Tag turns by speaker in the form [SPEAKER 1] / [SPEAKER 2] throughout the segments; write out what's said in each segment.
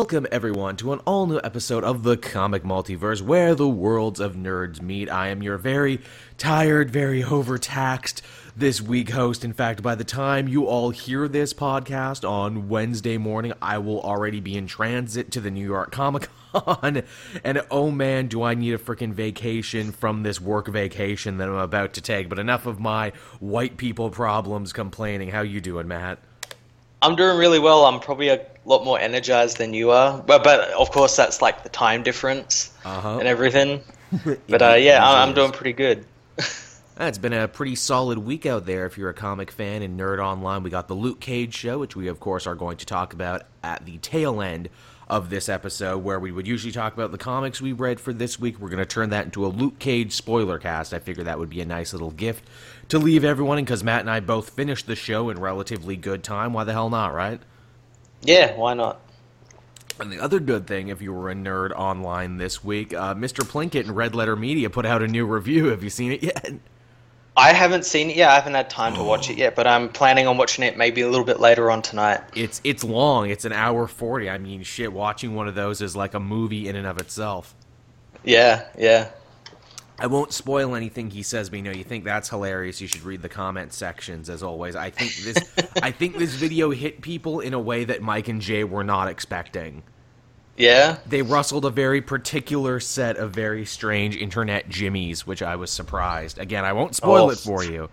[SPEAKER 1] Welcome, everyone, to an all new episode of the Comic Multiverse where the worlds of nerds meet. I am your very tired, very overtaxed this week host. In fact, by the time you all hear this podcast on Wednesday morning, I will already be in transit to the New York Comic Con. and oh man, do I need a freaking vacation from this work vacation that I'm about to take. But enough of my white people problems complaining. How you doing, Matt?
[SPEAKER 2] I'm doing really well. I'm probably a lot more energized than you are, but but of course that's like the time difference
[SPEAKER 1] Uh-huh.
[SPEAKER 2] and everything. But uh, yeah, I- I'm doing pretty good.
[SPEAKER 1] It's been a pretty solid week out there if you're a comic fan and nerd online. We got the Luke Cage show, which we, of course, are going to talk about at the tail end of this episode, where we would usually talk about the comics we read for this week. We're going to turn that into a Luke Cage spoiler cast. I figure that would be a nice little gift to leave everyone, because Matt and I both finished the show in relatively good time. Why the hell not, right?
[SPEAKER 2] Yeah, why not?
[SPEAKER 1] And the other good thing, if you were a nerd online this week, uh, Mr. Plinkett and Red Letter Media put out a new review. Have you seen it yet?
[SPEAKER 2] I haven't seen it yet. I haven't had time to watch it yet, but I'm planning on watching it maybe a little bit later on tonight.
[SPEAKER 1] It's it's long. It's an hour forty. I mean, shit. Watching one of those is like a movie in and of itself.
[SPEAKER 2] Yeah, yeah.
[SPEAKER 1] I won't spoil anything he says, but you know, you think that's hilarious. You should read the comment sections as always. I think this, I think this video hit people in a way that Mike and Jay were not expecting.
[SPEAKER 2] Yeah?
[SPEAKER 1] They rustled a very particular set of very strange internet jimmies, which I was surprised. Again, I won't spoil
[SPEAKER 2] Oh.
[SPEAKER 1] it for you.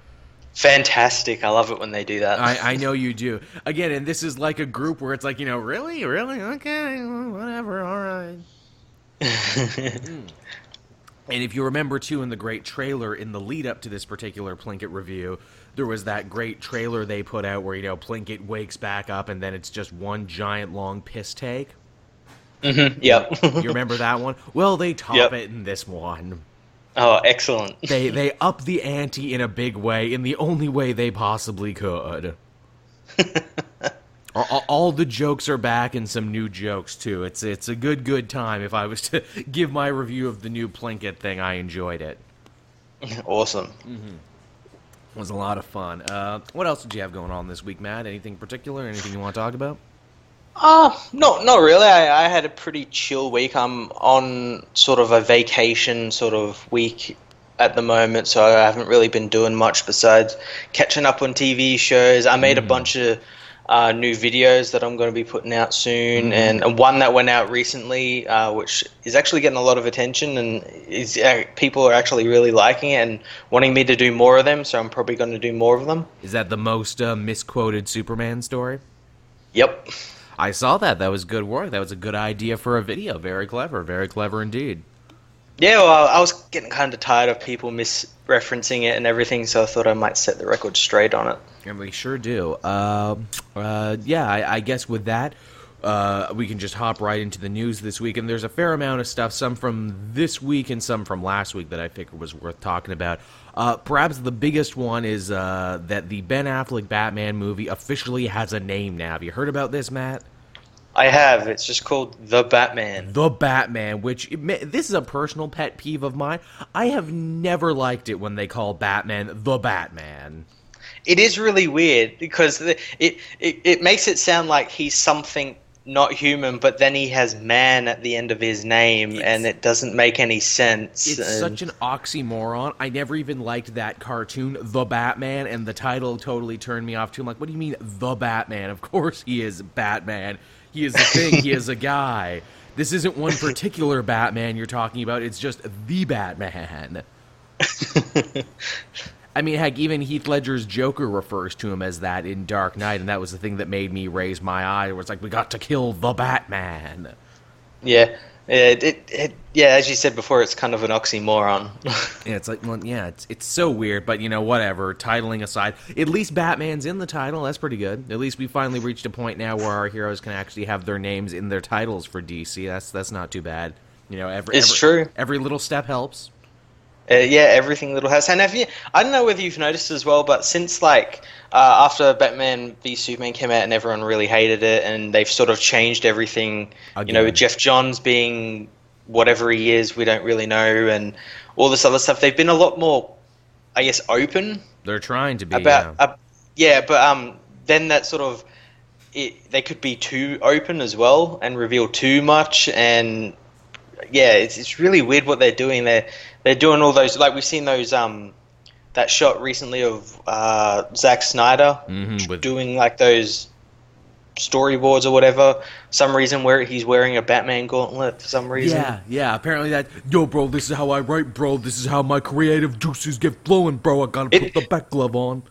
[SPEAKER 2] Fantastic. I love it when they do that.
[SPEAKER 1] I, I know you do. Again, and this is like a group where it's like, you know, really, really, okay, whatever, all right. Mm. And if you remember too, in the great trailer in the lead up to this particular Plinkett review, there was that great trailer they put out where you know Plinkett wakes back up and then it's just one giant long piss take.
[SPEAKER 2] Mhm, Yep.
[SPEAKER 1] You remember that one? Well, they top
[SPEAKER 2] Yep.
[SPEAKER 1] it in this one.
[SPEAKER 2] oh, excellent.
[SPEAKER 1] They they up the ante in a big way, in the only way they possibly could. all, all- the jokes are back and some new jokes too. It's it's a good good time. If I was to give my review of the new Plinkett thing, I enjoyed it.
[SPEAKER 2] Awesome.
[SPEAKER 1] It was a lot of fun. Uh, what else did you have going on this week, Matt? Anything particular? Anything you want to talk about?
[SPEAKER 2] Uh, not not really. I, I had a pretty chill week. I'm on sort of a vacation sort of week at the moment, so I haven't really been doing much besides catching up on TV shows. I made a bunch of uh, new videos that I'm going to be putting out soon, and, and one that went out recently, uh, which is actually getting a lot of attention, and is uh, people are actually really liking it and wanting me to do more of them. So I'm probably going to do more of them.
[SPEAKER 1] Is that the most uh, misquoted Superman story?
[SPEAKER 2] Yep.
[SPEAKER 1] I saw that. That was good work. That was a good idea for a video. Very clever. Very clever indeed.
[SPEAKER 2] Yeah, well, I was getting kind of tired of people misreferencing it and everything, so I thought I might set the record straight on it.
[SPEAKER 1] And we sure do. Uh, uh, yeah, I, I guess with that, uh, we can just hop right into the news this week. And there's a fair amount of stuff, some from this week and some from last week, that I figured was worth talking about. Uh, perhaps the biggest one is uh, that the Ben Affleck Batman movie officially has a name now. Have you heard about this, Matt?
[SPEAKER 2] I have. It's just called The Batman.
[SPEAKER 1] The Batman, which this is a personal pet peeve of mine. I have never liked it when they call Batman the Batman.
[SPEAKER 2] It is really weird because it, it it makes it sound like he's something not human, but then he has man at the end of his name, and it doesn't make any sense.
[SPEAKER 1] It's
[SPEAKER 2] and-
[SPEAKER 1] such an oxymoron. I never even liked that cartoon, The Batman, and the title totally turned me off too. I'm like, what do you mean, The Batman? Of course he is Batman. He is a thing. he is a guy. This isn't one particular Batman you're talking about. It's just the Batman. I mean, heck, even Heath Ledger's Joker refers to him as that in Dark Knight, and that was the thing that made me raise my eye. Where it's like, we got to kill the Batman.
[SPEAKER 2] yeah, it, it, it yeah. As you said before, it's kind of an oxymoron.
[SPEAKER 1] Yeah, it's like, well, yeah, it's it's so weird, but you know, whatever. Titling aside, at least Batman's in the title. That's pretty good. At least we finally reached a point now where our heroes can actually have their names in their titles for DC. That's that's not too bad. You know, every
[SPEAKER 2] It's
[SPEAKER 1] every,
[SPEAKER 2] true.
[SPEAKER 1] Every little step helps.
[SPEAKER 2] Uh, yeah, everything little has. And have you? I don't know whether you've noticed as well, but since like uh, after Batman v Superman came out and everyone really hated it, and they've sort of changed everything. You know, with Geoff Johns being whatever he is, we don't really know, and all this other stuff. They've been a lot more, I guess, open
[SPEAKER 1] They're trying to be.
[SPEAKER 2] about.
[SPEAKER 1] yeah.
[SPEAKER 2] Uh, yeah, but um, then that sort of it, they could be too open as well and reveal too much. And yeah, it's it's really weird what they're doing. They're they're doing all those like we've seen those um that shot recently of uh, Zack Snyder
[SPEAKER 1] Mhm, with-
[SPEAKER 2] doing like those storyboards or whatever. Some reason where he's wearing a Batman gauntlet for some reason.
[SPEAKER 1] Yeah, yeah. Apparently that. Yo, bro, this is how I write, bro. This is how my creative juices get flowing, bro. I gotta
[SPEAKER 2] It-
[SPEAKER 1] put the back glove on.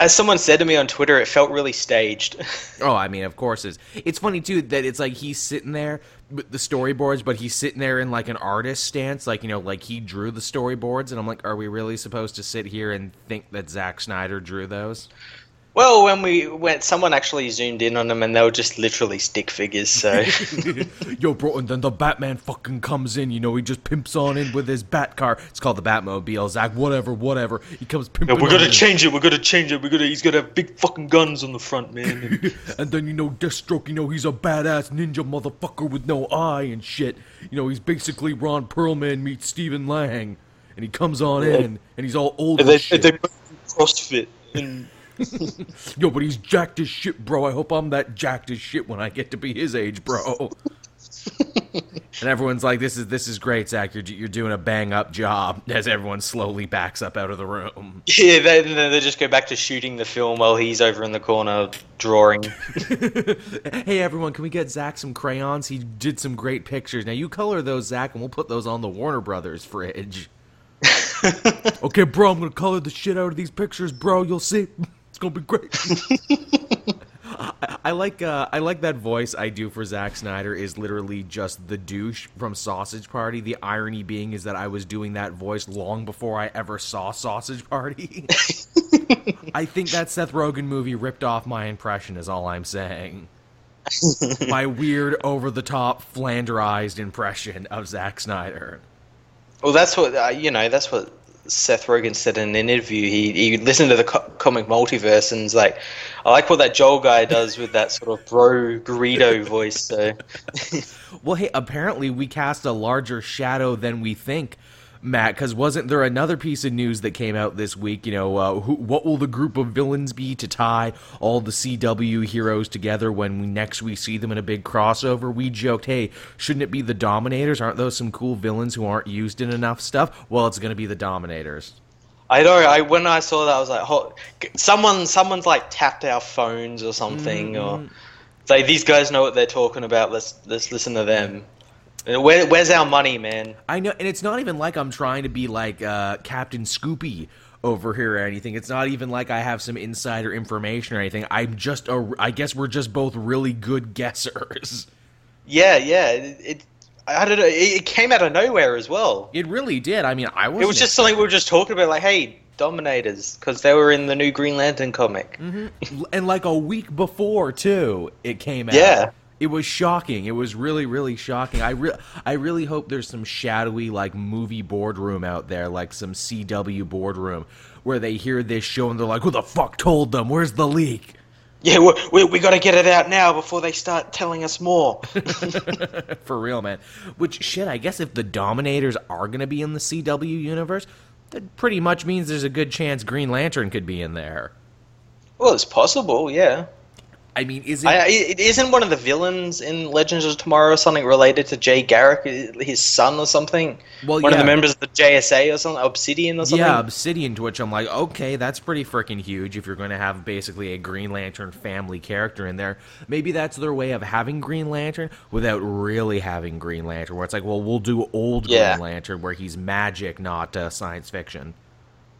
[SPEAKER 2] As someone said to me on Twitter, it felt really staged.
[SPEAKER 1] Oh, I mean, of course it's. It's funny too that it's like he's sitting there with the storyboards, but he's sitting there in like an artist stance, like you know, like he drew the storyboards, and I'm like, are we really supposed to sit here and think that Zack Snyder drew those?
[SPEAKER 2] Well, when we went, someone actually zoomed in on them, and they were just literally stick figures. So
[SPEAKER 1] Yo, bro, and then the Batman fucking comes in. You know, he just pimps on in with his Bat car. It's called the Batmobile. Zack, whatever, whatever. He comes pimping. we're
[SPEAKER 2] gonna
[SPEAKER 1] in.
[SPEAKER 2] change it. We're gonna change it. We're gonna. He's gotta have big fucking guns on the front, man.
[SPEAKER 1] And then you know Deathstroke, you know he's a badass ninja motherfucker with no eye and shit. You know he's basically Ron Perlman meets Stephen Lang, and he comes on in and he's all old
[SPEAKER 2] and
[SPEAKER 1] as
[SPEAKER 2] they,
[SPEAKER 1] shit.
[SPEAKER 2] they both CrossFit. And
[SPEAKER 1] Yo, but he's jacked as shit, bro. I hope I'm that jacked as shit when I get to be his age, bro. and everyone's like, "This is this is great, Zack. You're you're doing a bang up job." As everyone slowly backs up out of the room.
[SPEAKER 2] yeah, they, they just go back to shooting the film while he's over in the corner drawing.
[SPEAKER 1] hey everyone, can we get Zack some crayons? He did some great pictures. Now you color those, Zack, and we'll put those on the Warner Brothers fridge. okay, bro, I'm gonna color the shit out of these pictures, bro. You'll see. It's gonna be great. I, I like uh, I like that voice I do for Zack Snyder is literally just the douche from Sausage Party. The irony being is that I was doing that voice long before I ever saw Sausage Party. I think that Seth Rogen movie ripped off my impression. Is all I'm saying. my weird, over the top, flanderized impression of Zack Snyder.
[SPEAKER 2] Well, that's what uh, you know. That's what Seth Rogen said in an interview. He he listened to the co- comic multiverse and was like, "I like what that Joel guy does with that sort of bro Greedo voice." So
[SPEAKER 1] Well, hey, apparently we cast a larger shadow than we think, Matt. Because wasn't there another piece of news that came out this week? You know, uh, who, what will the group of villains be to tie all the CW heroes together when we next we see them in a big crossover? We joked, hey, shouldn't it be the Dominators? Aren't those some cool villains who aren't used in enough stuff? Well, it's going to be the Dominators.
[SPEAKER 2] I know. I when I saw that, I was like, "Ho- "Someone, someone's like tapped our phones or something." Or it's like these guys know what they're talking about. Let's let's listen to them. Where, where's our money, man?
[SPEAKER 1] I know, and it's not even like I'm trying to be like uh, Captain Scoopy over here or anything. It's not even like I have some insider information or anything. I'm just a, I guess we're just both really good guessers.
[SPEAKER 2] Yeah, yeah. It, it I don't know. It, it came out of nowhere as well.
[SPEAKER 1] It really did. I mean, I was.
[SPEAKER 2] It was just something we were just talking about, like, hey, Dominators, because they were in the new Green Lantern comic.
[SPEAKER 1] and like a week before too, it came out.
[SPEAKER 2] Yeah.
[SPEAKER 1] It was shocking. It was really, really shocking. I re- I really hope there's some shadowy like movie boardroom out there, like some CW boardroom, where they hear this show and they're like, "Who the fuck told them? Where's the leak?"
[SPEAKER 2] Yeah, we, we, we got to get it out now before they start telling us more.
[SPEAKER 1] For real, man. Which shit, I guess if the Dominators are gonna be in the CW universe, that pretty much means there's a good chance Green Lantern could be in there.
[SPEAKER 2] well, it's possible, yeah.
[SPEAKER 1] I mean, is it?
[SPEAKER 2] I, it isn't one of the villains in Legends of Tomorrow or something related to Jay Garrick, his son or something?
[SPEAKER 1] Well,
[SPEAKER 2] one of the
[SPEAKER 1] yeah.
[SPEAKER 2] members of the JSA or something, Obsidian or something.
[SPEAKER 1] yeah, Obsidian, to which I'm like, okay, that's pretty freaking huge if you're going to have basically a Green Lantern family character in there. Maybe that's their way of having Green Lantern without really having Green Lantern, where it's like, well, we'll do old
[SPEAKER 2] Yeah.
[SPEAKER 1] Green Lantern where he's magic, not uh, science fiction.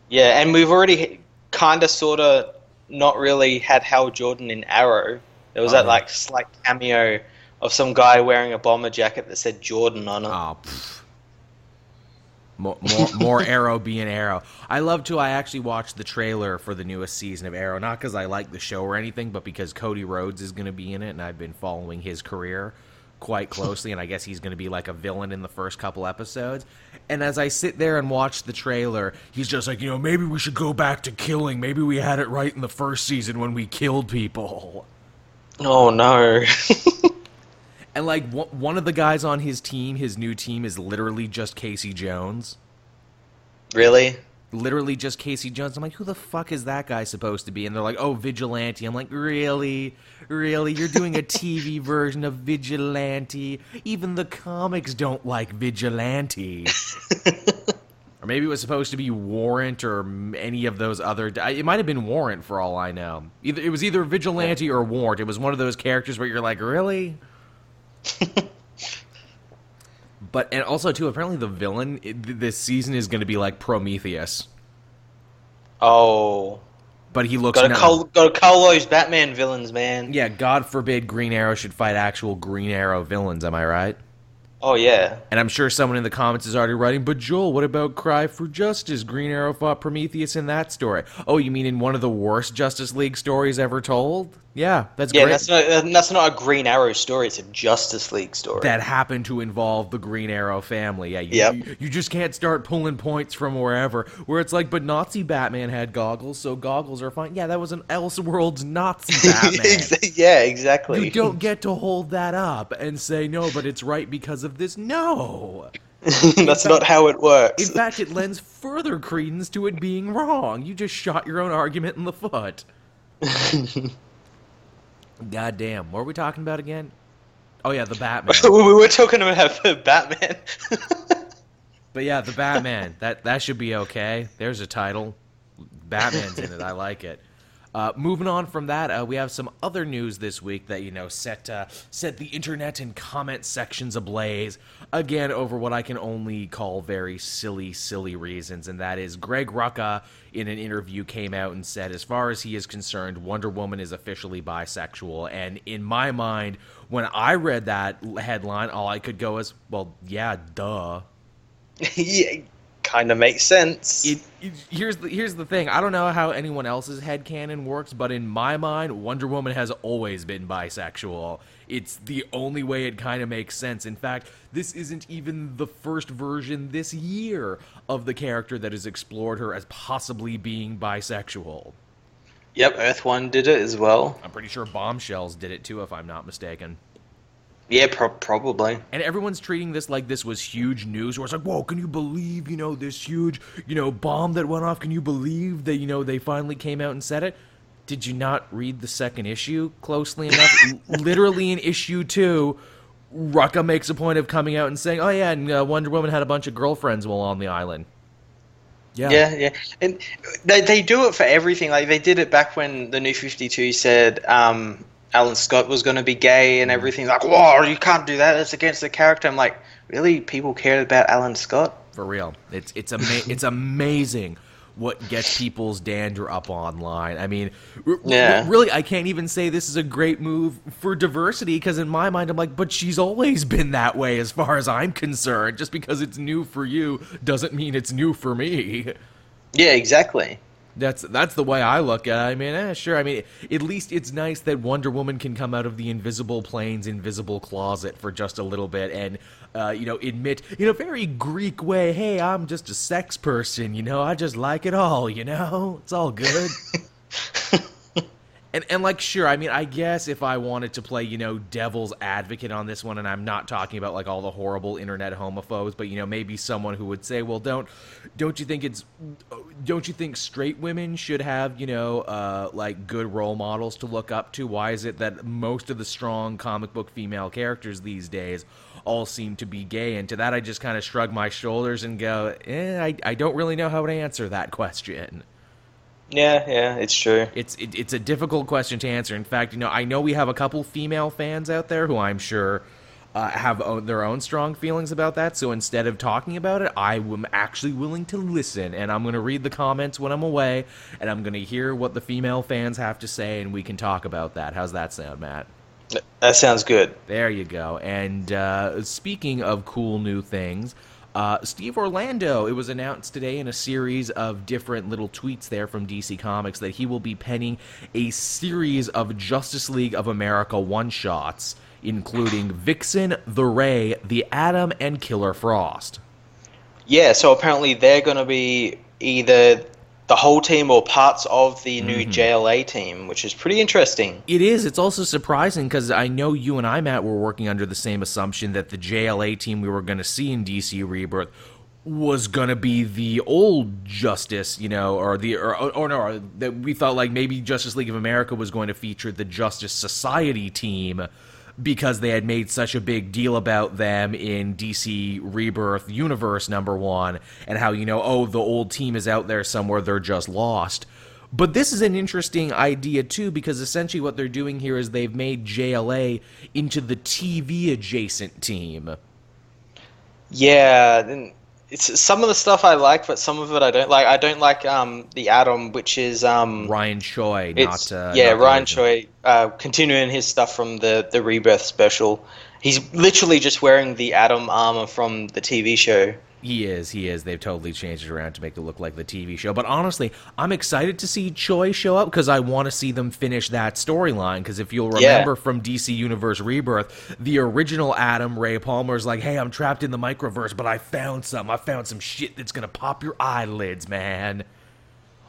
[SPEAKER 2] Yeah, and we've already kind of, sort of, not really had Hal Jordan in Arrow. There was
[SPEAKER 1] Oh,
[SPEAKER 2] that like slight cameo of some guy wearing a bomber jacket that said Jordan on it.
[SPEAKER 1] Oh, pff. More, more, more Arrow being Arrow. I love to. I actually watched the trailer for the newest season of Arrow, not because I like the show or anything, but because Cody Rhodes is going to be in it, and I've been following his career quite closely, and I guess he's going to be like a villain in the first couple episodes. And as I sit there and watch the trailer, he's just like, you know, maybe we should go back to killing. Maybe we had it right in the first season when we killed people.
[SPEAKER 2] Oh no!
[SPEAKER 1] And like one one of the guys on his team, his new team, is literally just Casey Jones.
[SPEAKER 2] really?
[SPEAKER 1] Literally just Casey Jones. I'm like, who the fuck is that guy supposed to be? And they're like, oh, Vigilante. I'm like, really? Really? You're doing a TV version of Vigilante? Even the comics don't like Vigilante. or maybe it was supposed to be Warrant or any of those other. It might have been Warrant for all I know. Either it was either Vigilante or Warrant. It was one of those characters where you're like, really? but and also too, apparently the villain this season is going to be like Prometheus.
[SPEAKER 2] Oh,
[SPEAKER 1] but he looks
[SPEAKER 2] got to cull, got to cull those Batman villains, man.
[SPEAKER 1] Yeah, God forbid Green Arrow should fight actual Green Arrow villains. Am I right?
[SPEAKER 2] Oh yeah.
[SPEAKER 1] And I'm sure someone in the comments is already writing, but Joel, what about Cry for Justice? Green Arrow fought Prometheus in that story. Oh, you mean in one of the worst Justice League stories ever told? Yeah, that's
[SPEAKER 2] yeah,
[SPEAKER 1] great.
[SPEAKER 2] that's not uh, that's not a Green Arrow story. It's a Justice League story
[SPEAKER 1] that happened to involve the Green Arrow family. Yeah, you,
[SPEAKER 2] yep.
[SPEAKER 1] you, you just can't start pulling points from wherever. Where it's like, but Nazi Batman had goggles, so goggles are fine. Yeah, that was an Elseworlds Nazi Batman.
[SPEAKER 2] yeah, exactly.
[SPEAKER 1] You don't get to hold that up and say no, but it's right because of this. No.
[SPEAKER 2] That's fact, not how it works.
[SPEAKER 1] In fact, it lends further credence to it being wrong. You just shot your own argument in the foot. God damn. What are we talking about again? Oh yeah, the Batman.
[SPEAKER 2] we were talking about Batman.
[SPEAKER 1] but yeah, the Batman. That that should be okay. There's a title. Batman's in it. I like it. Uh, moving on from that, uh, we have some other news this week that you know set uh, set the internet and comment sections ablaze again over what I can only call very silly, silly reasons, and that is Greg Rucka in an interview came out and said, as far as he is concerned, Wonder Woman is officially bisexual, and in my mind, when I read that headline, all I could go is, well, yeah, duh.
[SPEAKER 2] yeah, kind of makes sense.
[SPEAKER 1] It, it, here's the here's the thing. I don't know how anyone else's head canon works, but in my mind, Wonder Woman has always been bisexual. It's the only way it kind of makes sense. In fact, this isn't even the first version this year of the character that has explored her as possibly being bisexual.
[SPEAKER 2] Yep, Earth One did it as well.
[SPEAKER 1] I'm pretty sure Bombshells did it too, if I'm not mistaken.
[SPEAKER 2] Yeah, pro- probably.
[SPEAKER 1] And everyone's treating this like this was huge news. Where it's like, whoa, can you believe, you know, this huge, you know, bomb that went off? Can you believe that, you know, they finally came out and said it? Did you not read the second issue closely enough? Literally in issue two, Rucka makes a point of coming out and saying, oh, yeah, and uh, Wonder Woman had a bunch of girlfriends while on the island.
[SPEAKER 2] Yeah. yeah, yeah, and they they do it for everything. Like they did it back when the New Fifty Two said um, Alan Scott was going to be gay and mm. everything. Like, whoa, you can't do that. It's against the character. I'm like, really? People care about Alan Scott?
[SPEAKER 1] For real, it's it's ama- it's amazing what gets people's dander up online. I mean, r- yeah. r- really, I can't even say this is a great move for diversity because in my mind, I'm like, but she's always been that way as far as I'm concerned. Just because it's new for you doesn't mean it's new for me.
[SPEAKER 2] Yeah, exactly.
[SPEAKER 1] That's that's the way I look at it. I mean, eh, sure. I mean, at least it's nice that Wonder Woman can come out of the invisible plane's invisible closet for just a little bit and, uh, you know, admit in a very Greek way, "Hey, I'm just a sex person. You know, I just like it all. You know, it's all good." and and like sure i mean i guess if i wanted to play you know devil's advocate on this one and i'm not talking about like all the horrible internet homophobes but you know maybe someone who would say well don't don't you think it's don't you think straight women should have you know uh, like good role models to look up to? Why is it that most of the strong comic book female characters these days all seem to be gay? And to that i just kind of shrug my shoulders and go eh, I, I don't really know how to answer that question
[SPEAKER 2] yeah, yeah, it's true.
[SPEAKER 1] It's it, it's a difficult question to answer. In fact, you know, I know we have a couple female fans out there who I'm sure uh, have own, their own strong feelings about that. So instead of talking about it, I am actually willing to listen, and I'm going to read the comments when I'm away, and I'm going to hear what the female fans have to say, and we can talk about that. How's that sound, Matt?
[SPEAKER 2] That sounds good.
[SPEAKER 1] There you go. And uh, speaking of cool new things. Uh, Steve Orlando, it was announced today in a series of different little tweets there from DC Comics that he will be penning a series of Justice League of America one shots, including Vixen, the Ray, the Atom, and Killer Frost.
[SPEAKER 2] Yeah, so apparently they're going to be either the whole team or parts of the new mm-hmm. JLA team, which is pretty interesting.
[SPEAKER 1] It is. It's also surprising because I know you and I, Matt, were working under the same assumption that the JLA team we were going to see in DC Rebirth was gonna be the old Justice, you know, or the or, or no, or that we thought like maybe Justice League of America was going to feature the Justice Society team because they had made such a big deal about them in DC Rebirth Universe number 1 and how you know, oh, the old team is out there somewhere, they're just lost. But this is an interesting idea too because essentially what they're doing here is they've made JLA into the TV adjacent team.
[SPEAKER 2] Yeah, it's some of the stuff I like, but some of it I don't like. I don't like um, the Atom, which is um,
[SPEAKER 1] Ryan Choi, not uh,
[SPEAKER 2] yeah,
[SPEAKER 1] not
[SPEAKER 2] Ryan Choi, uh, continuing his stuff from the the Rebirth special. He's literally just wearing the Atom armor from the TV show.
[SPEAKER 1] He is, he is. They've totally changed it around to make it look like the TV show. But honestly, I'm excited to see Choi show up because I want to see them finish that storyline. Because if you'll remember yeah. from DC Universe Rebirth, the original Atom Ray Palmer's like, hey, I'm trapped in the microverse, but I found some. I found some shit that's going to pop your eyelids, man.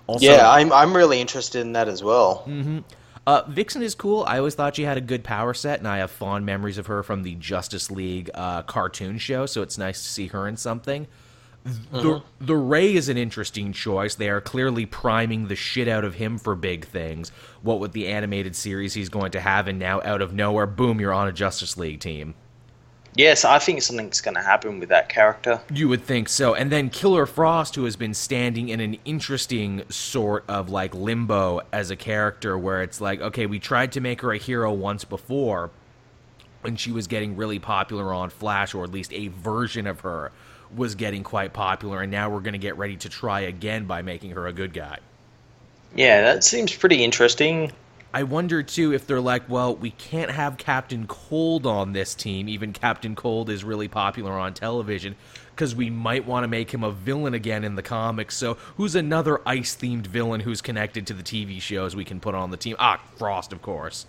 [SPEAKER 2] Also, yeah, I'm, I'm really interested in that as well.
[SPEAKER 1] Mm-hmm. Uh, Vixen is cool. I always thought she had a good power set, and I have fond memories of her from the Justice League uh, cartoon show. So it's nice to see her in something. The, mm-hmm. the Ray is an interesting choice. They are clearly priming the shit out of him for big things. What with the animated series he's going to have, and now out of nowhere, boom, you're on a Justice League team.
[SPEAKER 2] Yes, I think something's going to happen with that character.
[SPEAKER 1] You would think so. And then Killer Frost, who has been standing in an interesting sort of like limbo as a character, where it's like, okay, we tried to make her a hero once before, when she was getting really popular on Flash, or at least a version of her was getting quite popular, and now we're going to get ready to try again by making her a good guy.
[SPEAKER 2] Yeah, that seems pretty interesting.
[SPEAKER 1] I wonder too if they're like, well, we can't have Captain Cold on this team. Even Captain Cold is really popular on television because we might want to make him a villain again in the comics. So, who's another ice themed villain who's connected to the TV shows we can put on the team? Ah, Frost, of course.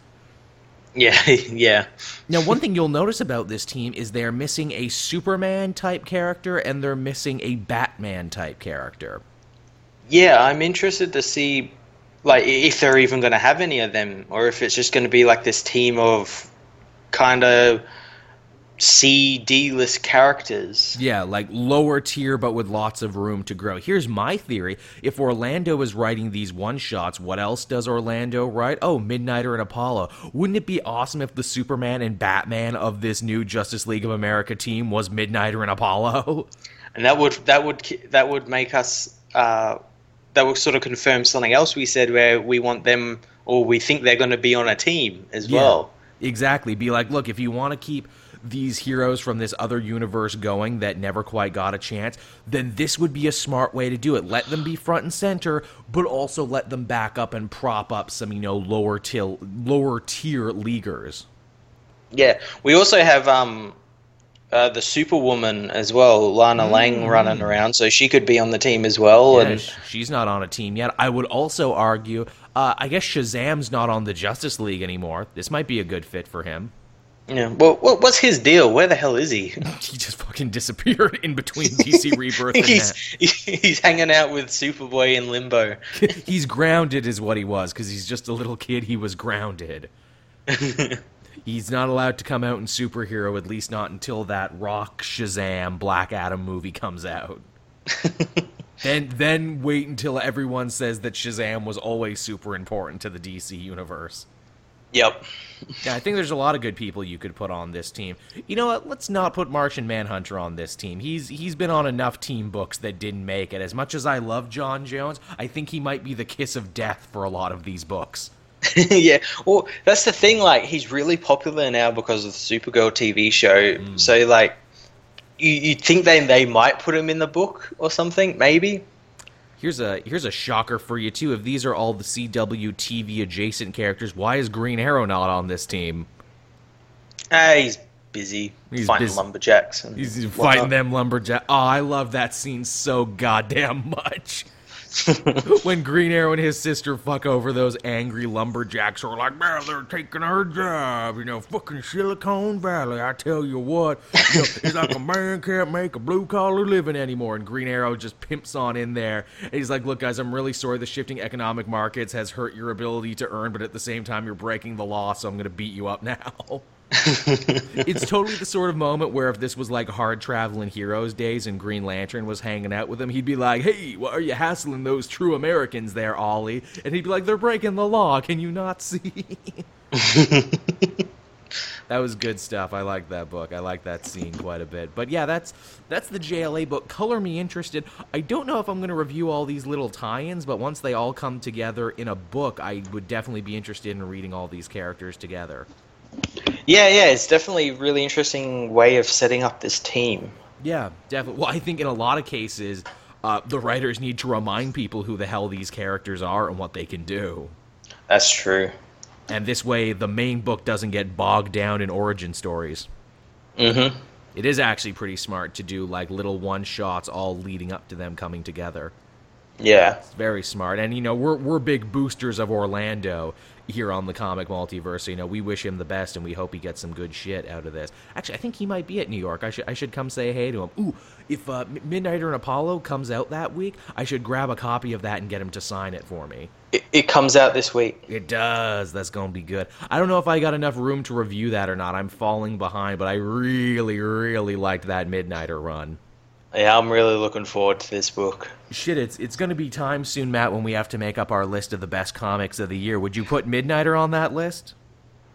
[SPEAKER 2] Yeah, yeah.
[SPEAKER 1] Now, one thing you'll notice about this team is they're missing a Superman type character and they're missing a Batman type character.
[SPEAKER 2] Yeah, I'm interested to see like if they're even going to have any of them, or if it's just going to be like this team of kind of C D list characters.
[SPEAKER 1] Yeah, like lower tier, but with lots of room to grow. Here's my theory: if Orlando is writing these one shots, what else does Orlando write? Oh, Midnighter and Apollo. Wouldn't it be awesome if the Superman and Batman of this new Justice League of America team was Midnighter and Apollo?
[SPEAKER 2] And that would that would that would make us. Uh, that will sort of confirm something else we said where we want them or we think they're going to be on a team as yeah, well.
[SPEAKER 1] Exactly. Be like, look, if you want to keep these heroes from this other universe going that never quite got a chance, then this would be a smart way to do it. Let them be front and center, but also let them back up and prop up some, you know, lower tier lower tier leaguers.
[SPEAKER 2] Yeah. We also have um uh, the Superwoman as well, Lana mm. Lang running around, so she could be on the team as well. Yeah, and
[SPEAKER 1] she's not on a team yet. I would also argue, uh, I guess Shazam's not on the Justice League anymore. This might be a good fit for him.
[SPEAKER 2] Yeah. Well, what's his deal? Where the hell is he?
[SPEAKER 1] he just fucking disappeared in between DC Rebirth and
[SPEAKER 2] he's, he's hanging out with Superboy in limbo.
[SPEAKER 1] he's grounded, is what he was, because he's just a little kid. He was grounded. He's not allowed to come out in superhero, at least not until that Rock Shazam Black Adam movie comes out. then then wait until everyone says that Shazam was always super important to the DC universe.
[SPEAKER 2] Yep.
[SPEAKER 1] yeah, I think there's a lot of good people you could put on this team. You know what? Let's not put Martian Manhunter on this team. He's he's been on enough team books that didn't make it. As much as I love John Jones, I think he might be the kiss of death for a lot of these books.
[SPEAKER 2] yeah, well, that's the thing. Like, he's really popular now because of the Supergirl TV show. Mm. So, like, you you think they they might put him in the book or something? Maybe.
[SPEAKER 1] Here's a here's a shocker for you too. If these are all the CW TV adjacent characters, why is Green Arrow not on this team?
[SPEAKER 2] Ah, he's busy he's fighting busy. lumberjacks.
[SPEAKER 1] he's fighting them lumberjacks. Oh, I love that scene so goddamn much. when Green Arrow and his sister fuck over those angry lumberjacks who are like, man, they're taking her job, you know, fucking Silicon Valley. I tell you what, you know, it's like a man can't make a blue collar living anymore. And Green Arrow just pimps on in there. And he's like, look, guys, I'm really sorry the shifting economic markets has hurt your ability to earn, but at the same time, you're breaking the law, so I'm going to beat you up now. it's totally the sort of moment where if this was like hard traveling heroes days and Green Lantern was hanging out with him, he'd be like, "Hey, why are you hassling those true Americans there, Ollie?" And he'd be like, "They're breaking the law. Can you not see?" that was good stuff. I like that book. I like that scene quite a bit. But yeah, that's that's the JLA book. Color me interested. I don't know if I'm going to review all these little tie-ins, but once they all come together in a book, I would definitely be interested in reading all these characters together.
[SPEAKER 2] Yeah, yeah, it's definitely a really interesting way of setting up this team.
[SPEAKER 1] Yeah, definitely. Well, I think in a lot of cases, uh, the writers need to remind people who the hell these characters are and what they can do.
[SPEAKER 2] That's true.
[SPEAKER 1] And this way, the main book doesn't get bogged down in origin stories.
[SPEAKER 2] Mm-hmm.
[SPEAKER 1] It is actually pretty smart to do like little one shots all leading up to them coming together.
[SPEAKER 2] Yeah.
[SPEAKER 1] It's very smart. And you know, we're we're big boosters of Orlando here on the comic multiverse. You know, we wish him the best and we hope he gets some good shit out of this. Actually, I think he might be at New York. I should I should come say hey to him. Ooh, if uh, Midnighter and Apollo comes out that week, I should grab a copy of that and get him to sign it for me.
[SPEAKER 2] It, it comes out this week.
[SPEAKER 1] It does. That's going to be good. I don't know if I got enough room to review that or not. I'm falling behind, but I really really liked that Midnighter run.
[SPEAKER 2] Yeah, I'm really looking forward to this book.
[SPEAKER 1] Shit, it's it's going to be time soon, Matt, when we have to make up our list of the best comics of the year. Would you put Midnighter on that list?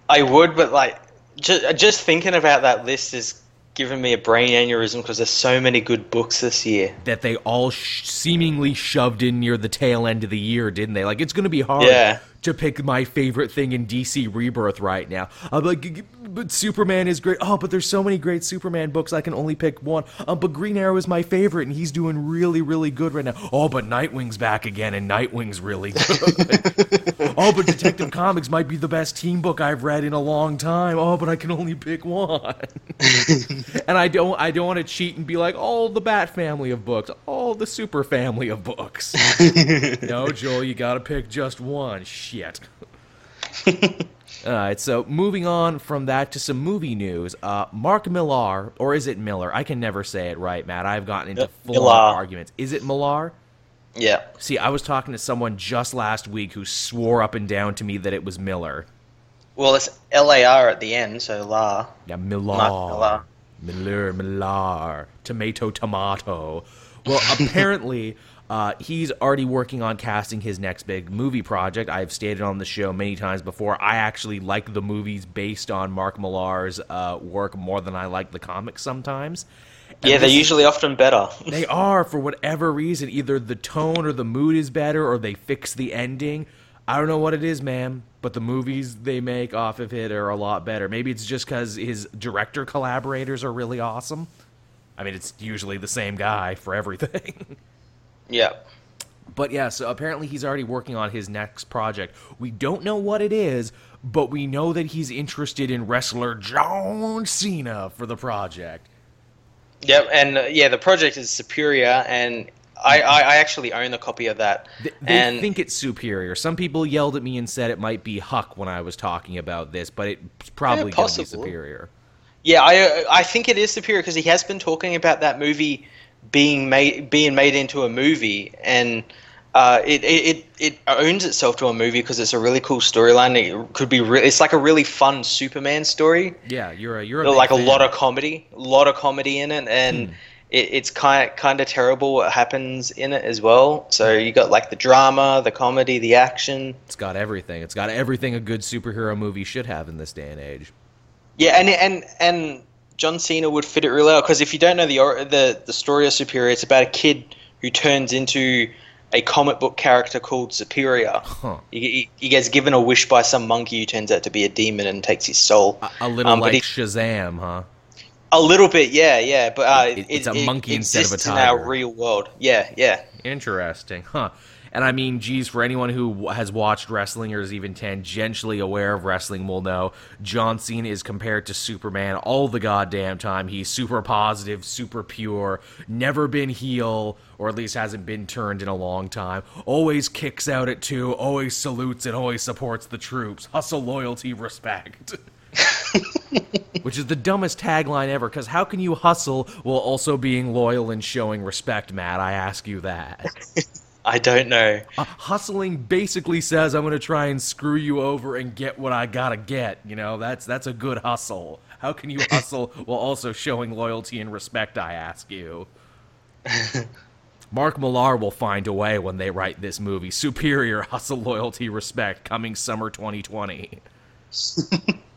[SPEAKER 2] I would, but like just just thinking about that list is giving me a brain aneurysm because there's so many good books this year
[SPEAKER 1] that they all sh- seemingly shoved in near the tail end of the year, didn't they? Like it's going to be hard
[SPEAKER 2] yeah.
[SPEAKER 1] To pick my favorite thing in DC Rebirth right now. I'm like, but Superman is great. Oh, but there's so many great Superman books. I can only pick one. Um, but Green Arrow is my favorite, and he's doing really, really good right now. Oh, but Nightwing's back again, and Nightwing's really good. oh, but Detective Comics might be the best team book I've read in a long time. Oh, but I can only pick one. and I don't, I don't want to cheat and be like, all the Bat family of books, all the Super family of books. no, Joel, you got to pick just one. Shit. All right, so moving on from that to some movie news. Uh, Mark Millar, or is it Miller? I can never say it right, Matt. I've gotten into full arguments. Is it Millar?
[SPEAKER 2] Yeah.
[SPEAKER 1] See, I was talking to someone just last week who swore up and down to me that it was Miller.
[SPEAKER 2] Well, it's L A R at the end, so La.
[SPEAKER 1] Yeah, Millar. Mark Miller, Millar. Tomato, tomato. Well, apparently. Uh, he's already working on casting his next big movie project. I've stated on the show many times before. I actually like the movies based on Mark Millar's uh, work more than I like the comics sometimes.
[SPEAKER 2] And yeah, they're usually often better.
[SPEAKER 1] they are for whatever reason. Either the tone or the mood is better, or they fix the ending. I don't know what it is, man, but the movies they make off of it are a lot better. Maybe it's just because his director collaborators are really awesome. I mean, it's usually the same guy for everything.
[SPEAKER 2] Yeah.
[SPEAKER 1] But yeah, so apparently he's already working on his next project. We don't know what it is, but we know that he's interested in wrestler John Cena for the project.
[SPEAKER 2] Yep, and uh, yeah, the project is Superior, and I, I, I actually own a copy of that.
[SPEAKER 1] They, and think it's Superior. Some people yelled at me and said it might be Huck when I was talking about this, but it's probably yeah, going to be Superior.
[SPEAKER 2] Yeah, I I think it is Superior because he has been talking about that movie being made being made into a movie and uh, it, it it owns itself to a movie because it's a really cool storyline. It could be re- it's like a really fun Superman story.
[SPEAKER 1] Yeah, you're a you're a
[SPEAKER 2] like a lot of comedy, a lot of comedy in it, and hmm. it, it's kind kind of terrible what happens in it as well. So you got like the drama, the comedy, the action.
[SPEAKER 1] It's got everything. It's got everything a good superhero movie should have in this day and age.
[SPEAKER 2] Yeah, and and and John Cena would fit it really well because if you don't know the the the story of Superior, it's about a kid who turns into a comic book character called Superior. Huh. He, he, gets given a wish by some monkey who turns out to be a demon and takes his soul.
[SPEAKER 1] A, a little um, like he, Shazam, huh?
[SPEAKER 2] A little bit, yeah, yeah. But uh,
[SPEAKER 1] it, it's a monkey instead of a tiger.
[SPEAKER 2] in our real world. Yeah, yeah.
[SPEAKER 1] Interesting, huh? And I mean, geez, for anyone who has watched wrestling or is even tangentially aware of wrestling will know John Cena is compared to Superman all the goddamn time. He's super positive, super pure, never been heel, or at least hasn't been turned in a long time. Always kicks out at two, always salutes and always supports the troops. Hustle, loyalty, respect. Which is the dumbest tagline ever, because how can you hustle while also being loyal and showing respect, Matt? I ask you that.
[SPEAKER 2] I don't know.
[SPEAKER 1] Uh, hustling basically says I'm going to try and screw you over and get what I gotta get. You know, that's that's a good hustle. How can you hustle while also showing loyalty and respect? I ask you. Mark Millar will find a way when they write this movie. Superior hustle, loyalty, respect, coming summer 2020.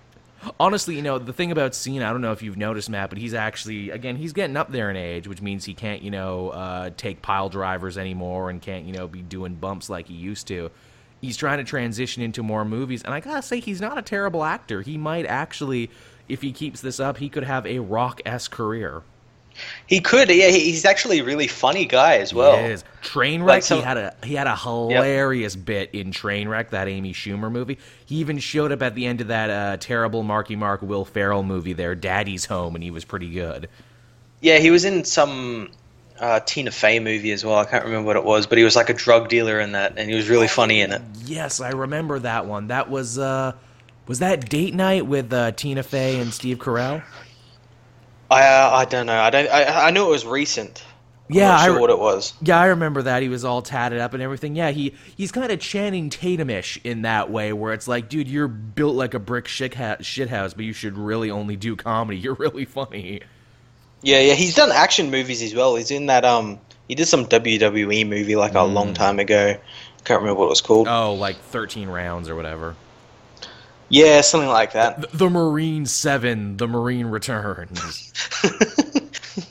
[SPEAKER 1] Honestly, you know, the thing about Cena, I don't know if you've noticed, Matt, but he's actually, again, he's getting up there in age, which means he can't, you know, uh, take pile drivers anymore and can't, you know, be doing bumps like he used to. He's trying to transition into more movies, and I gotta say, he's not a terrible actor. He might actually, if he keeps this up, he could have a rock s career.
[SPEAKER 2] He could. Yeah, he's actually a really funny guy as well.
[SPEAKER 1] He is. Trainwreck. Like some, he had a he had a hilarious yep. bit in Trainwreck, that Amy Schumer movie. He even showed up at the end of that uh, terrible Marky Mark Will Ferrell movie, there, Daddy's Home, and he was pretty good.
[SPEAKER 2] Yeah, he was in some uh, Tina Fey movie as well. I can't remember what it was, but he was like a drug dealer in that, and he was really funny in it.
[SPEAKER 1] Yes, I remember that one. That was uh, was that Date Night with uh, Tina Fey and Steve Carell?
[SPEAKER 2] I uh, I don't know. I don't. I, I knew it was recent.
[SPEAKER 1] Yeah,
[SPEAKER 2] sure
[SPEAKER 1] I,
[SPEAKER 2] what it was.
[SPEAKER 1] Yeah, I remember that. He was all tatted up and everything. Yeah, he he's kind of Channing Tatamish in that way, where it's like, dude, you're built like a brick shit, ha- shit house, but you should really only do comedy. You're really funny.
[SPEAKER 2] Yeah, yeah, he's done action movies as well. He's in that um, he did some WWE movie like a mm. long time ago. Can't remember what it was called.
[SPEAKER 1] Oh, like Thirteen Rounds or whatever.
[SPEAKER 2] Yeah, something like that.
[SPEAKER 1] The, the Marine Seven, The Marine Returns.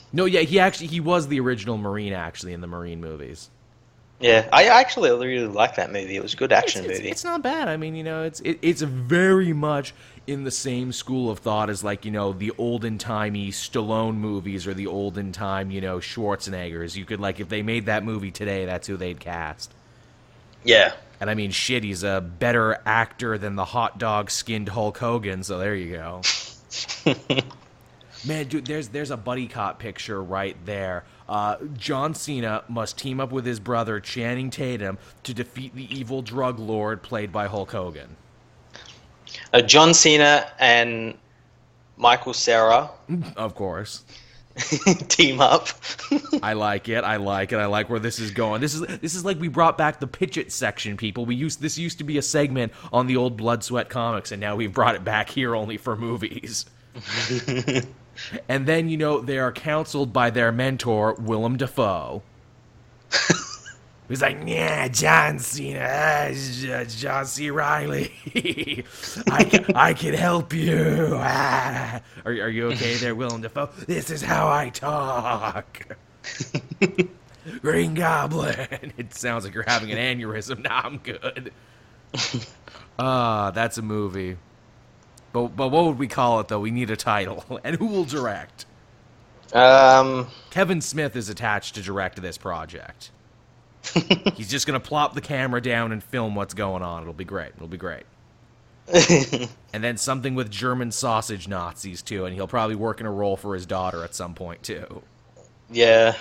[SPEAKER 1] no, yeah, he actually he was the original Marine actually in the Marine movies.
[SPEAKER 2] Yeah, I actually really like that movie. It was a good action
[SPEAKER 1] it's,
[SPEAKER 2] movie.
[SPEAKER 1] It's not bad. I mean, you know, it's it, it's very much in the same school of thought as like you know the olden timey Stallone movies or the olden time you know Schwarzeneggers. You could like if they made that movie today, that's who they'd cast.
[SPEAKER 2] Yeah,
[SPEAKER 1] and I mean, shit, he's a better actor than the hot dog skinned Hulk Hogan. So there you go. Man, dude, there's there's a buddy cop picture right there. Uh, John Cena must team up with his brother Channing Tatum to defeat the evil drug lord played by Hulk Hogan.
[SPEAKER 2] Uh, John Cena and Michael Cera,
[SPEAKER 1] of course.
[SPEAKER 2] team up.
[SPEAKER 1] I like it. I like it. I like where this is going. This is this is like we brought back the pitch it section, people. We used this used to be a segment on the old Blood Sweat comics, and now we've brought it back here only for movies. and then you know they are counseled by their mentor Willem Dafoe. He's like, yeah, John Cena, uh, John C. Reilly. I, can, I can help you. Ah. Are, are you okay there, Willem Dafoe? This is how I talk. Green Goblin. It sounds like you're having an aneurysm. Now nah, I'm good. Ah, uh, that's a movie. But but what would we call it though? We need a title, and who will direct?
[SPEAKER 2] Um,
[SPEAKER 1] Kevin Smith is attached to direct this project. He's just gonna plop the camera down and film what's going on. It'll be great. It'll be great. and then something with German sausage Nazis too, and he'll probably work in a role for his daughter at some point too.
[SPEAKER 2] Yeah.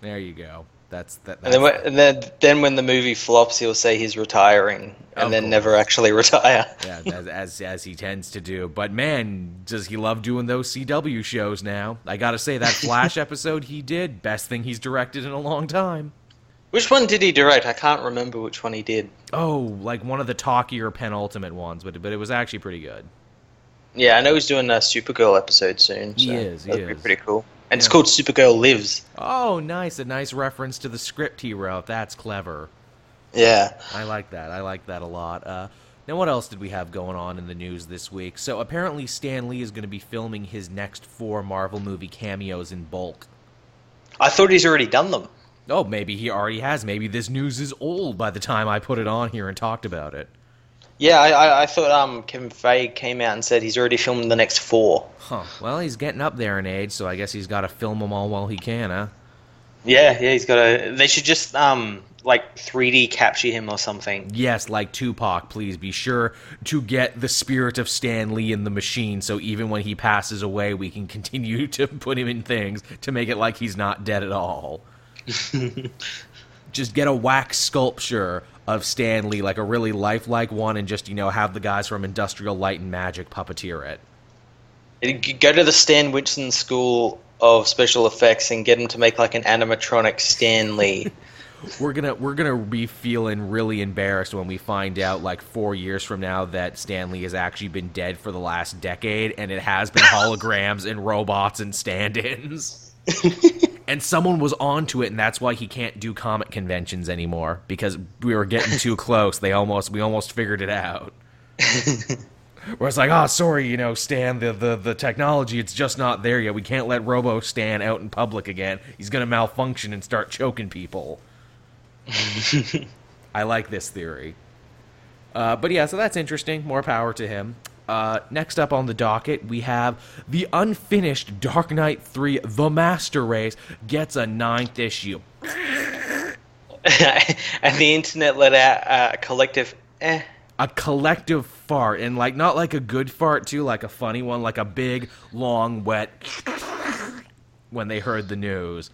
[SPEAKER 1] There you go. That's that.
[SPEAKER 2] That's and, then, and then, then when the movie flops, he'll say he's retiring, and oh, then course. never actually retire.
[SPEAKER 1] yeah, as, as, as he tends to do. But man, does he love doing those CW shows now? I gotta say that Flash episode he did, best thing he's directed in a long time.
[SPEAKER 2] Which one did he direct? I can't remember which one he did.
[SPEAKER 1] Oh, like one of the talkier penultimate ones, but but it was actually pretty good.
[SPEAKER 2] Yeah, I know he's doing a Supergirl episode soon. So
[SPEAKER 1] he is. He
[SPEAKER 2] that'd
[SPEAKER 1] is.
[SPEAKER 2] be pretty cool. And yeah. it's called Supergirl Lives.
[SPEAKER 1] Oh, nice! A nice reference to the script he wrote. That's clever.
[SPEAKER 2] Yeah,
[SPEAKER 1] I like that. I like that a lot. Uh, now, what else did we have going on in the news this week? So apparently, Stan Lee is going to be filming his next four Marvel movie cameos in bulk.
[SPEAKER 2] I thought he's already done them.
[SPEAKER 1] Oh, maybe he already has. Maybe this news is old by the time I put it on here and talked about it.
[SPEAKER 2] Yeah, I, I thought um, Kevin Feige came out and said he's already filmed the next four.
[SPEAKER 1] Huh. Well, he's getting up there in age, so I guess he's got to film them all while he can, huh?
[SPEAKER 2] Yeah, yeah, he's got to. They should just um, like 3D capture him or something.
[SPEAKER 1] Yes, like Tupac, please be sure to get the spirit of Stan Lee in the machine so even when he passes away, we can continue to put him in things to make it like he's not dead at all. just get a wax sculpture of Stan Lee, like a really lifelike one, and just you know have the guys from Industrial Light and Magic puppeteer it.
[SPEAKER 2] Go to the Stan Winston School of Special Effects and get him to make like an animatronic Stan Lee.
[SPEAKER 1] we're gonna we're gonna be feeling really embarrassed when we find out like four years from now that Stan Lee has actually been dead for the last decade and it has been holograms and robots and stand-ins. And someone was onto it and that's why he can't do comic conventions anymore because we were getting too close. They almost we almost figured it out. Where it's like, oh, sorry, you know, Stan, the, the, the technology, it's just not there yet. We can't let Robo Stan out in public again. He's going to malfunction and start choking people. I like this theory. Uh, but yeah, so that's interesting. More power to him. Uh, next up on the docket, we have the unfinished Dark Knight 3 The Master Race gets a ninth issue.
[SPEAKER 2] and the internet let out a collective eh
[SPEAKER 1] a collective fart and like not like a good fart too like a funny one like a big long wet when they heard the news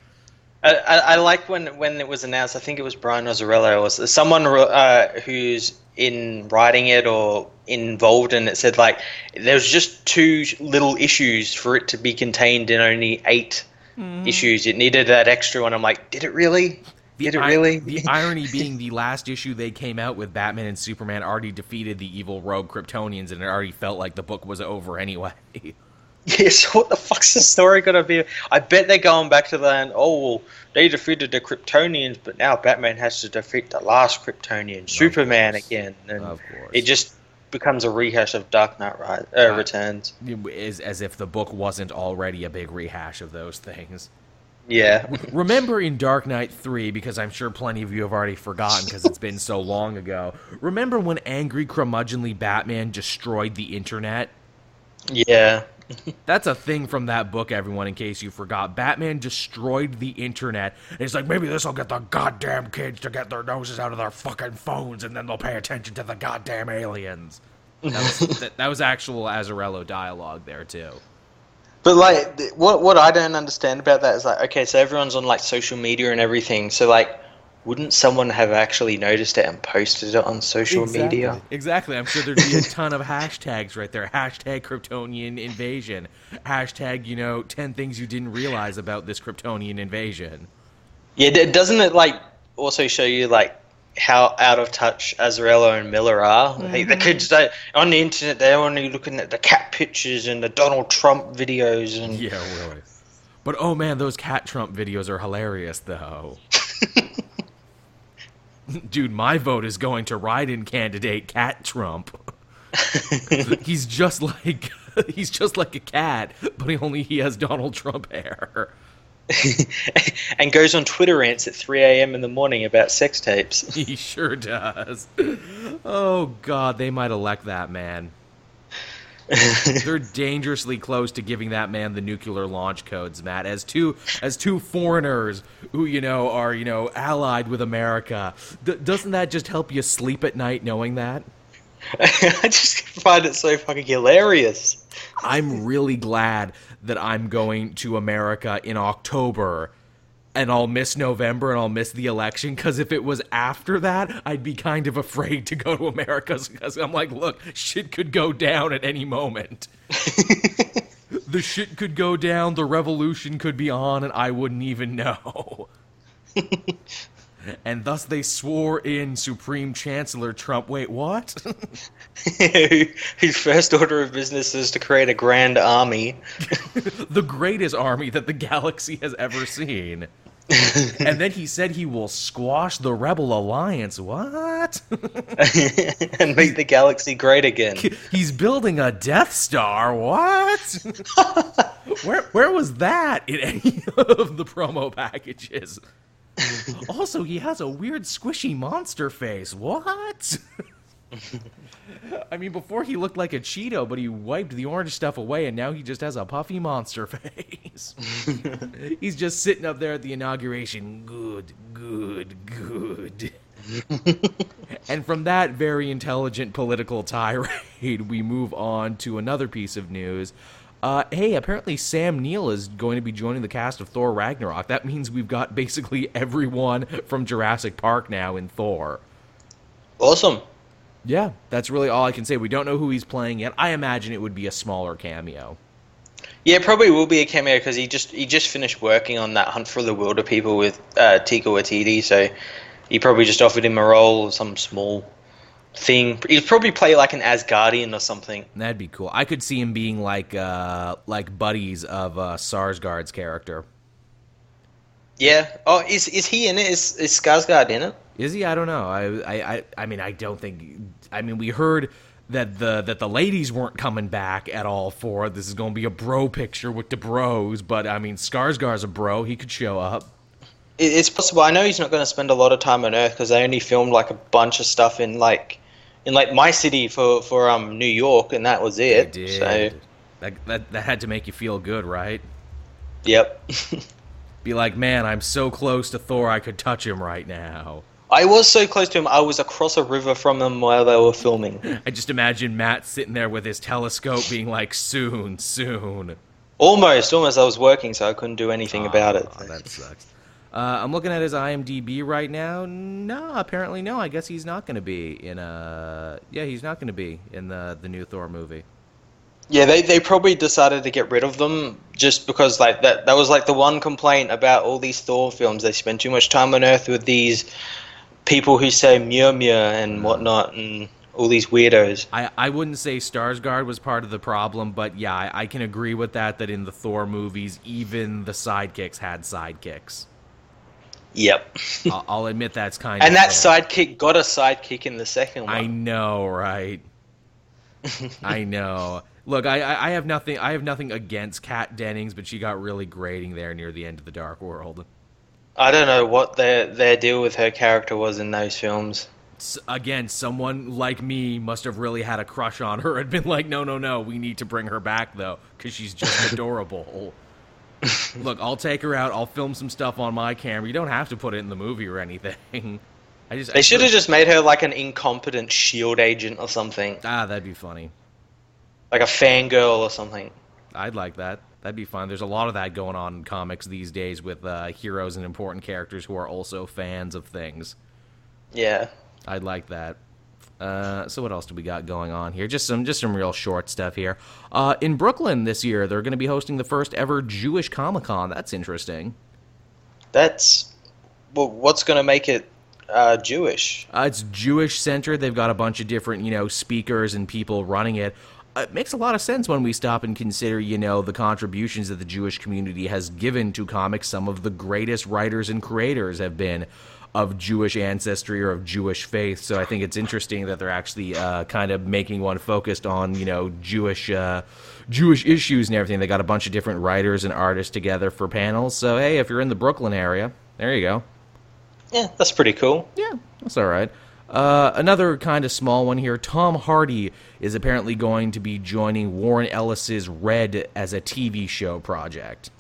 [SPEAKER 2] I, I, I like when when it was announced i think it was brian Azzarello or someone uh, who's in writing it or involved in it said like there's just two little issues for it to be contained in only 8 mm. issues it needed that extra one i'm like did it really
[SPEAKER 1] the,
[SPEAKER 2] Did it really?
[SPEAKER 1] the irony being the last issue they came out with Batman and Superman already defeated the evil rogue Kryptonians and it already felt like the book was over anyway.
[SPEAKER 2] yeah, so what the fuck's the story gonna be? I bet they're going back to that. Oh, well, they defeated the Kryptonians, but now Batman has to defeat the last Kryptonian, Superman again, and it just becomes a rehash of Dark Knight right, uh, Returns.
[SPEAKER 1] Is as if the book wasn't already a big rehash of those things.
[SPEAKER 2] Yeah.
[SPEAKER 1] Remember in Dark Knight 3, because I'm sure plenty of you have already forgotten because it's been so long ago. Remember when angry, curmudgeonly Batman destroyed the internet?
[SPEAKER 2] Yeah.
[SPEAKER 1] That's a thing from that book, everyone, in case you forgot. Batman destroyed the internet. And he's like, maybe this will get the goddamn kids to get their noses out of their fucking phones and then they'll pay attention to the goddamn aliens. That was, that, that was actual Azzarello dialogue there, too.
[SPEAKER 2] But like, what what I don't understand about that is like, okay, so everyone's on like social media and everything. So like, wouldn't someone have actually noticed it and posted it on social
[SPEAKER 1] exactly.
[SPEAKER 2] media?
[SPEAKER 1] Exactly. I'm sure there'd be a ton of hashtags right there. Hashtag Kryptonian invasion. Hashtag, you know, ten things you didn't realize about this Kryptonian invasion.
[SPEAKER 2] Yeah, doesn't it like also show you like how out of touch Azzarello and Miller are. Mm-hmm. the kids they, on the internet they're only looking at the cat pictures and the Donald Trump videos and
[SPEAKER 1] yeah, really. But oh man, those cat Trump videos are hilarious though. Dude, my vote is going to write-in candidate Cat Trump. he's just like he's just like a cat, but he only he has Donald Trump hair.
[SPEAKER 2] and goes on Twitter rants at 3 a.m. in the morning about sex tapes.
[SPEAKER 1] He sure does. Oh, God, they might elect that man. They're dangerously close to giving that man the nuclear launch codes, Matt. As two as two foreigners who you know are you know allied with America, D- doesn't that just help you sleep at night knowing that?
[SPEAKER 2] I just find it so fucking hilarious.
[SPEAKER 1] I'm really glad that I'm going to America in October and I'll miss November and I'll miss the election because if it was after that, I'd be kind of afraid to go to America because I'm like, look, shit could go down at any moment. the shit could go down, the revolution could be on, and I wouldn't even know and thus they swore in Supreme Chancellor Trump. Wait, what?
[SPEAKER 2] His first order of business is to create a grand army.
[SPEAKER 1] the greatest army that the galaxy has ever seen. and then he said he will squash the Rebel Alliance. What?
[SPEAKER 2] and make the galaxy great again.
[SPEAKER 1] He's building a Death Star. What? where where was that in any of the promo packages? also, he has a weird squishy monster face. What? I mean, before he looked like a Cheeto, but he wiped the orange stuff away, and now he just has a puffy monster face. He's just sitting up there at the inauguration. Good, good, good. and from that very intelligent political tirade, we move on to another piece of news. Uh, hey, apparently Sam Neill is going to be joining the cast of Thor Ragnarok. That means we've got basically everyone from Jurassic Park now in Thor.
[SPEAKER 2] Awesome.
[SPEAKER 1] Yeah, that's really all I can say. We don't know who he's playing yet. I imagine it would be a smaller cameo.
[SPEAKER 2] Yeah, probably will be a cameo because he just he just finished working on that Hunt for the Wilderpeople with uh, Taika Waititi, so he probably just offered him a role, some small thing. He'd probably play like an Asgardian or something.
[SPEAKER 1] That'd be cool. I could see him being like uh like buddies of uh Skarsgård's character.
[SPEAKER 2] Yeah. Oh, is is he in it? Is is Skarsgård in it?
[SPEAKER 1] Is he? I don't know. I I I, mean I don't think I mean we heard that the that the ladies weren't coming back at all for. This is going to be a bro picture with the bros, but I mean Skarsgård's a bro. He could show up.
[SPEAKER 2] It's possible. I know he's not going to spend a lot of time on Earth because they only filmed like a bunch of stuff in like in like my city for for um New York, and that was
[SPEAKER 1] They
[SPEAKER 2] it.
[SPEAKER 1] did.
[SPEAKER 2] So
[SPEAKER 1] That, that that had to make you feel good, right?
[SPEAKER 2] yep.
[SPEAKER 1] Be like, man, I'm so close to Thor, I could touch him right now.
[SPEAKER 2] I was so close to him. I was across a river from them while they were filming.
[SPEAKER 1] I just imagine Matt sitting there with his telescope, being like, soon, soon.
[SPEAKER 2] Almost, almost. I was working, so I couldn't do anything about it.
[SPEAKER 1] Aw, that sucks. Uh, I'm looking at his IMDb right now. No, apparently no. I guess he's not going to be in a. Yeah, he's not going to be in the the new Thor movie.
[SPEAKER 2] Yeah, they, they probably decided to get rid of them just because like that that was like the one complaint about all these Thor films. They spend too much time on Earth with these people who say Mjolnir
[SPEAKER 1] Mm.
[SPEAKER 2] and whatnot, and all these weirdos.
[SPEAKER 1] I, I wouldn't say Skarsgård was part of the problem, but yeah, I, I can agree with that. That in the Thor movies, even the sidekicks had sidekicks.
[SPEAKER 2] Yep.
[SPEAKER 1] I'll, I'll admit that's kind
[SPEAKER 2] and
[SPEAKER 1] of
[SPEAKER 2] And
[SPEAKER 1] that
[SPEAKER 2] sidekick got a sidekick in the second one.
[SPEAKER 1] I know, right? I know. Look, I, I I have nothing. I have nothing against Kat Dennings, but she got really grating there near the end of the Dark World.
[SPEAKER 2] I don't know what their their deal with her character was in those films.
[SPEAKER 1] S- Again, someone like me must have really had a crush on her and been like, "No, no, no, we need to bring her back though, because she's just adorable." Look, I'll take her out. I'll film some stuff on my camera. You don't have to put it in the movie or anything. I just
[SPEAKER 2] They should have just made her like an incompetent shield agent or something,
[SPEAKER 1] ah, that'd be funny.
[SPEAKER 2] like a fangirl or something.
[SPEAKER 1] I'd like that. That'd be fun. There's a lot of that going on in comics these days with uh, heroes and important characters who are also fans of things.
[SPEAKER 2] Yeah.
[SPEAKER 1] I'd like that. Uh, so what else do we got going on here? Just some just some real short stuff here. Uh, in Brooklyn this year, they're going to be hosting the first ever Jewish Comic Con. That's interesting.
[SPEAKER 2] That's well, what's going to make it uh, Jewish?
[SPEAKER 1] Uh, it's Jewish centered. They've got a bunch of different, you know, speakers and people running it. Uh, It makes a lot of sense when we stop and consider, you know, the contributions that the Jewish community has given to comics. Some of the greatest writers and creators have been of Jewish ancestry or of Jewish faith. So I think it's interesting that they're actually uh, kind of making one focused on, you know, Jewish uh, Jewish issues and everything. They got a bunch of different writers and artists together for panels. So hey, if you're in the Brooklyn area, there you go.
[SPEAKER 2] Yeah, that's pretty cool.
[SPEAKER 1] Yeah, that's all right. Uh, another kind of small one here. Tom Hardy is apparently going to be joining Warren Ellis's Red as a TV show project.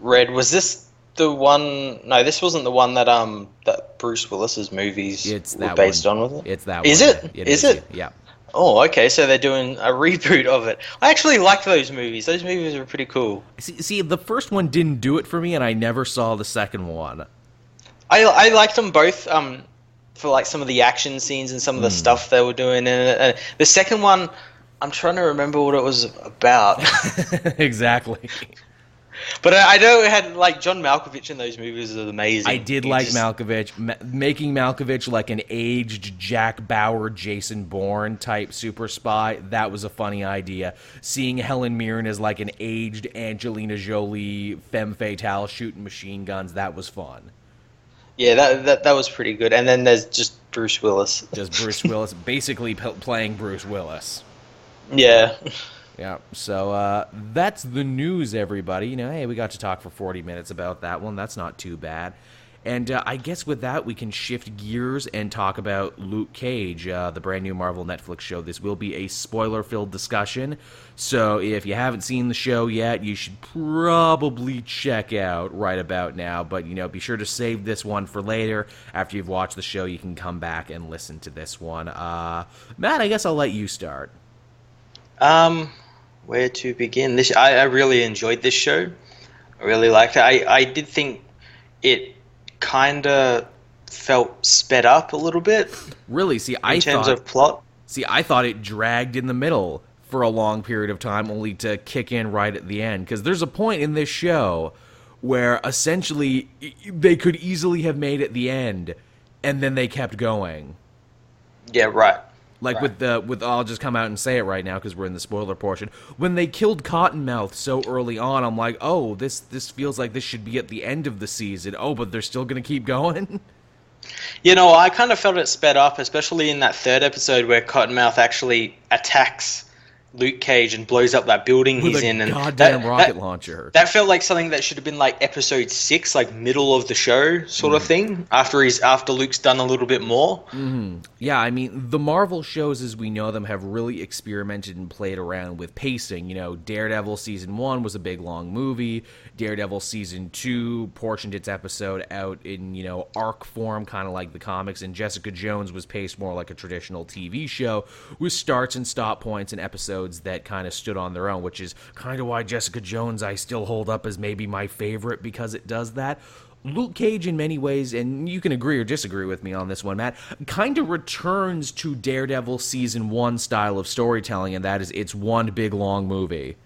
[SPEAKER 2] Red was this the one? No, this wasn't the one that um that Bruce Willis's movies
[SPEAKER 1] It's
[SPEAKER 2] were
[SPEAKER 1] that
[SPEAKER 2] based
[SPEAKER 1] one.
[SPEAKER 2] on, was it?
[SPEAKER 1] It's that
[SPEAKER 2] Is
[SPEAKER 1] one.
[SPEAKER 2] it?
[SPEAKER 1] yeah.
[SPEAKER 2] Is it?
[SPEAKER 1] Yeah.
[SPEAKER 2] Oh, okay. So they're doing a reboot of it. I actually like those movies. Those movies are pretty cool.
[SPEAKER 1] See, see, the first one didn't do it for me, and I never saw the second one.
[SPEAKER 2] I I liked them both. Um, for like some of the action scenes and some of the stuff they were doing in it. And the second one, I'm trying to remember what it was about.
[SPEAKER 1] exactly.
[SPEAKER 2] but I, I know it had like John Malkovich in those movies is amazing.
[SPEAKER 1] I did
[SPEAKER 2] He
[SPEAKER 1] like
[SPEAKER 2] just-
[SPEAKER 1] Malkovich. Ma- making Malkovich like an aged Jack Bauer, Jason Bourne type super spy, that was a funny idea. Seeing Helen Mirren as like an aged Angelina Jolie femme fatale shooting machine guns, that was fun.
[SPEAKER 2] Yeah, that, that that was pretty good. And then there's just Bruce Willis.
[SPEAKER 1] Just Bruce Willis, basically p- playing Bruce Willis.
[SPEAKER 2] Yeah.
[SPEAKER 1] Yeah, so uh, that's the news, everybody. You know, hey, we got to talk for 40 minutes about that one. That's not too bad. And uh, I guess with that, we can shift gears and talk about Luke Cage, uh, the brand new Marvel Netflix show. This will be a spoiler filled discussion. So if you haven't seen the show yet, you should probably check out right about now. But, you know, be sure to save this one for later. After you've watched the show, you can come back and listen to this one. Uh, Matt, I guess I'll let you start.
[SPEAKER 2] Um, where to begin? This I, I really enjoyed this show. I really liked it. I, I did think it kind of felt sped up a little bit
[SPEAKER 1] Really, see,
[SPEAKER 2] in terms
[SPEAKER 1] thought
[SPEAKER 2] of plot.
[SPEAKER 1] See, I thought it dragged in the middle for a long period of time, only to kick in right at the end. Because there's a point in this show where essentially they could easily have made it the end, and then they kept going.
[SPEAKER 2] Yeah, right.
[SPEAKER 1] Like
[SPEAKER 2] Right.
[SPEAKER 1] with the with I'll just come out and say it right now because we're in the spoiler portion. When they killed Cottonmouth so early on, I'm like, oh, this this feels like this should be at the end of the season. Oh, but they're still gonna keep going.
[SPEAKER 2] You know, I kind of felt it sped up, especially in that third episode where Cottonmouth actually attacks Luke Cage and blows up that building
[SPEAKER 1] with
[SPEAKER 2] he's in. And
[SPEAKER 1] goddamn
[SPEAKER 2] that,
[SPEAKER 1] rocket
[SPEAKER 2] that,
[SPEAKER 1] launcher.
[SPEAKER 2] that felt like something that should have been like episode six, like middle of the show sort
[SPEAKER 1] Mm.
[SPEAKER 2] of thing. After he's after Luke's done a little bit more.
[SPEAKER 1] Yeah, I mean, the Marvel shows as we know them have really experimented and played around with pacing. You know, Daredevil season one was a big long movie. Daredevil season two portioned its episode out in, you know, arc form, kind of like the comics. And Jessica Jones was paced more like a traditional TV show with starts and stop points and episodes that kind of stood on their own, which is kind of why Jessica Jones I still hold up as maybe my favorite because it does that. Luke Cage, in many ways, and you can agree or disagree with me on this one, Matt, kind of returns to Daredevil season one style of storytelling, and that is it's one big long movie.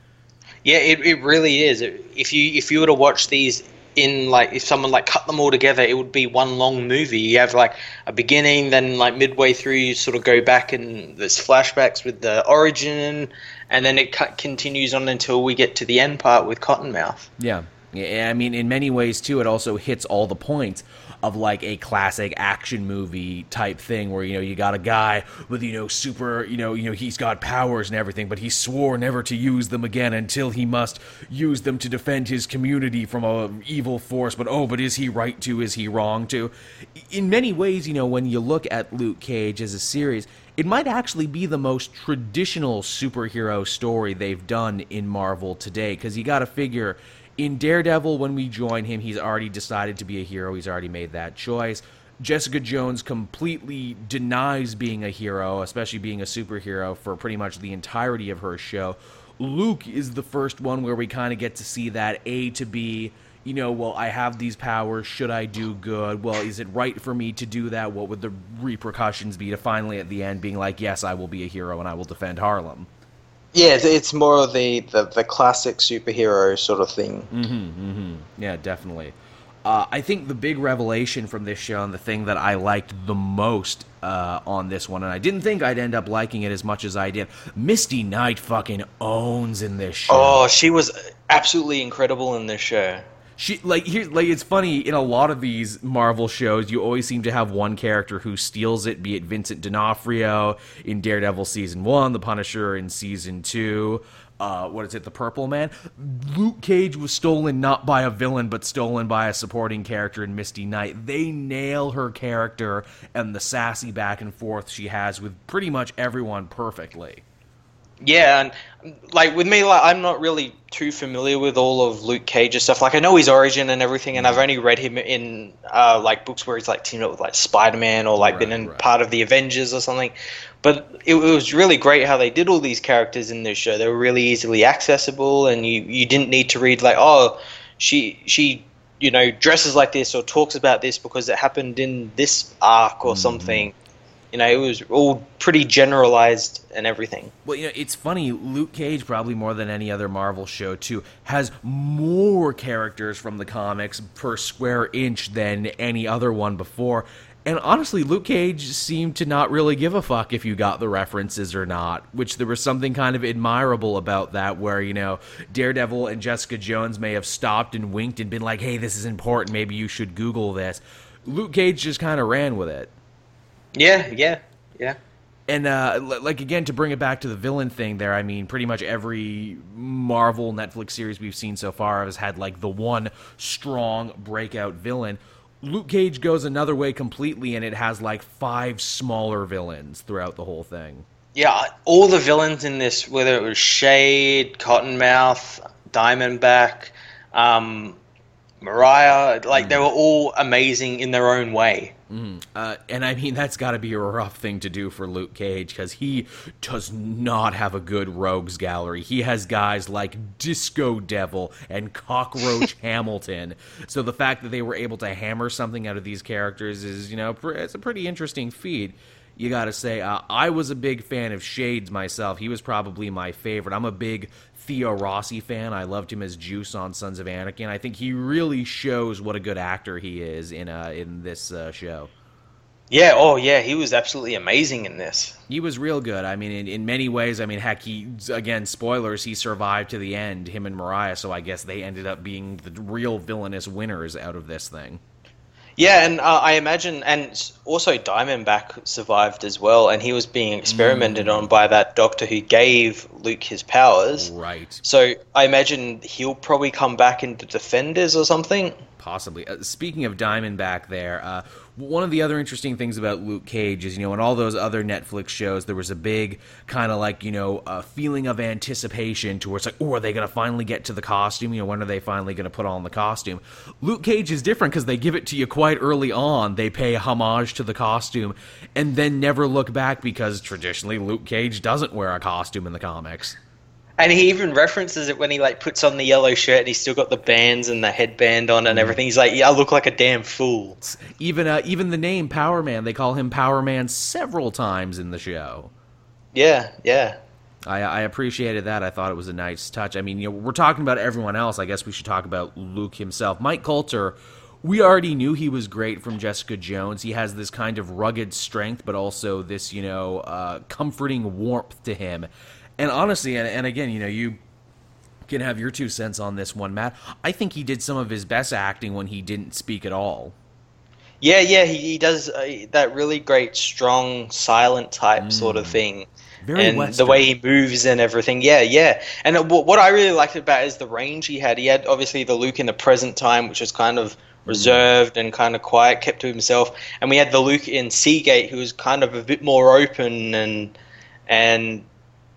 [SPEAKER 2] Yeah, it, it really is. If you if you were to watch these in like if someone like cut them all together, it would be one long movie. You have like a beginning, then like midway through, you sort of go back and there's flashbacks with the origin, and then it cut, continues on until we get to the end part with Cottonmouth.
[SPEAKER 1] Yeah. Yeah, I mean, in many ways, too, it also hits all the points of like a classic action movie type thing where, you know, you got a guy with, you know, super, you know, you know, he's got powers and everything, but he swore never to use them again until he must use them to defend his community from a evil force. But oh, but is he right to? Is he wrong to? In many ways, you know, when you look at Luke Cage as a series, it might actually be the most traditional superhero story they've done in Marvel today because you got to figure in Daredevil, when we join him, he's already decided to be a hero. He's already made that choice. Jessica Jones completely denies being a hero, especially being a superhero, for pretty much the entirety of her show. Luke is the first one where we kind of get to see that A to B. You know, well, I have these powers. Should I do good? Well, is it right for me to do that? What would the repercussions be to finally at the end being like, yes, I will be a hero and I will defend Harlem?
[SPEAKER 2] Yeah, it's- it's more of the, the, the classic superhero sort of thing.
[SPEAKER 1] Yeah, definitely. Uh, I think the big revelation from this show and the thing that I liked the most uh, on this one, and I didn't think I'd end up liking it as much as I did. Misty Knight fucking owns in this show.
[SPEAKER 2] Oh, she was absolutely incredible in this show.
[SPEAKER 1] She like here like it's funny in a lot of these Marvel shows you always seem to have one character who steals it be it Vincent D'Onofrio in Daredevil season 1, The Punisher in season 2, uh what is it The Purple Man. Luke Cage was stolen not by a villain but stolen by a supporting character in Misty Knight. They nail her character and the sassy back and forth she has with pretty much everyone perfectly.
[SPEAKER 2] Yeah, and like with me, like I'm not really too familiar with all of Luke Cage's stuff. Like I know his origin and everything, and I've only read him in uh, like books where he's like teamed up with like Spider Man or like been in
[SPEAKER 1] right.
[SPEAKER 2] part of the Avengers or something. But it, it was really great how they did all these characters in this show. They were really easily accessible, and you you didn't need to read like oh she she you know dresses like this or talks about this because it happened in this arc or something. You know, it was all pretty generalized and everything.
[SPEAKER 1] Well, you know, it's funny. Luke Cage, probably more than any other Marvel show, too, has more characters from the comics per square inch than any other one before. And honestly, Luke Cage seemed to not really give a fuck if you got the references or not, which there was something kind of admirable about that, where, you know, Daredevil and Jessica Jones may have stopped and winked and been like, hey, this is important, maybe you should Google this. Luke Cage just kind of ran with it.
[SPEAKER 2] Yeah, yeah, yeah.
[SPEAKER 1] And uh, like again, to bring it back to the villain thing, there. I mean, pretty much every Marvel Netflix series we've seen so far has had like the one strong breakout villain. Luke Cage goes another way completely, and it has like five smaller villains throughout the whole thing.
[SPEAKER 2] Yeah, all the villains in this, whether it was Shade, Cottonmouth, Diamondback, um, Mariah, like they were all amazing in their own way.
[SPEAKER 1] Uh, and I mean, that's got to be a rough thing to do for Luke Cage because he does not have a good rogues gallery. He has guys like Disco Devil and Cockroach Hamilton. So the fact that they were able to hammer something out of these characters is, you know, pr- it's a pretty interesting feat. you got to say, uh, I was a big fan of Shades myself. He was probably my favorite. I'm a big Theo Rossi fan. I loved him as Juice on Sons of Anarchy. I think he really shows what a good actor he is in uh, in this uh, show.
[SPEAKER 2] Yeah, oh yeah, he was absolutely amazing in this.
[SPEAKER 1] He was real good. I mean, in, in many ways, I mean, heck, he, again, spoilers, he survived to the end, him and Mariah, so I guess they ended up being the real villainous winners out of this thing.
[SPEAKER 2] Yeah, and uh, I imagine, and also Diamondback survived as well, and he was being experimented mm. on by that doctor who gave Luke his powers.
[SPEAKER 1] Right.
[SPEAKER 2] So I imagine he'll probably come back into Defenders or something.
[SPEAKER 1] Possibly. Uh, speaking of Diamondback, there, uh, one of the other interesting things about Luke Cage is, you know, in all those other Netflix shows, there was a big kind of like, you know, a feeling of anticipation towards like, oh, are they going to finally get to the costume? You know, when are they finally going to put on the costume? Luke Cage is different because they give it to you quite early on. They pay homage to the costume and then never look back because traditionally Luke Cage doesn't wear a costume in the comics.
[SPEAKER 2] And he even references it when he like puts on the yellow shirt and he's still got the bands and the headband on and mm. everything. He's like, "Yeah, I look like a damn fool."
[SPEAKER 1] Even uh, even the name Power Man, they call him Power Man several times in the show.
[SPEAKER 2] Yeah, yeah.
[SPEAKER 1] I, I appreciated that. I thought it was a nice touch. I mean, you know, we're talking about everyone else. I guess we should talk about Luke himself. Mike Colter, we already knew he was great from Jessica Jones. He has this kind of rugged strength, but also this, you know, uh, comforting warmth to him. And honestly, and, and again, you know, you can have your two cents on this one, Matt. I think he did some of his best acting when he didn't speak at all.
[SPEAKER 2] Yeah, yeah, he, he does uh, that really great, strong, silent type mm. sort of thing. Very and Western. the way he moves and everything. Yeah, yeah. And uh, what I really liked about is the range he had. He had obviously the Luke in the present time, which was kind of mm. reserved and kind of quiet, kept to himself. And we had the Luke in Seagate, who was kind of a bit more open and and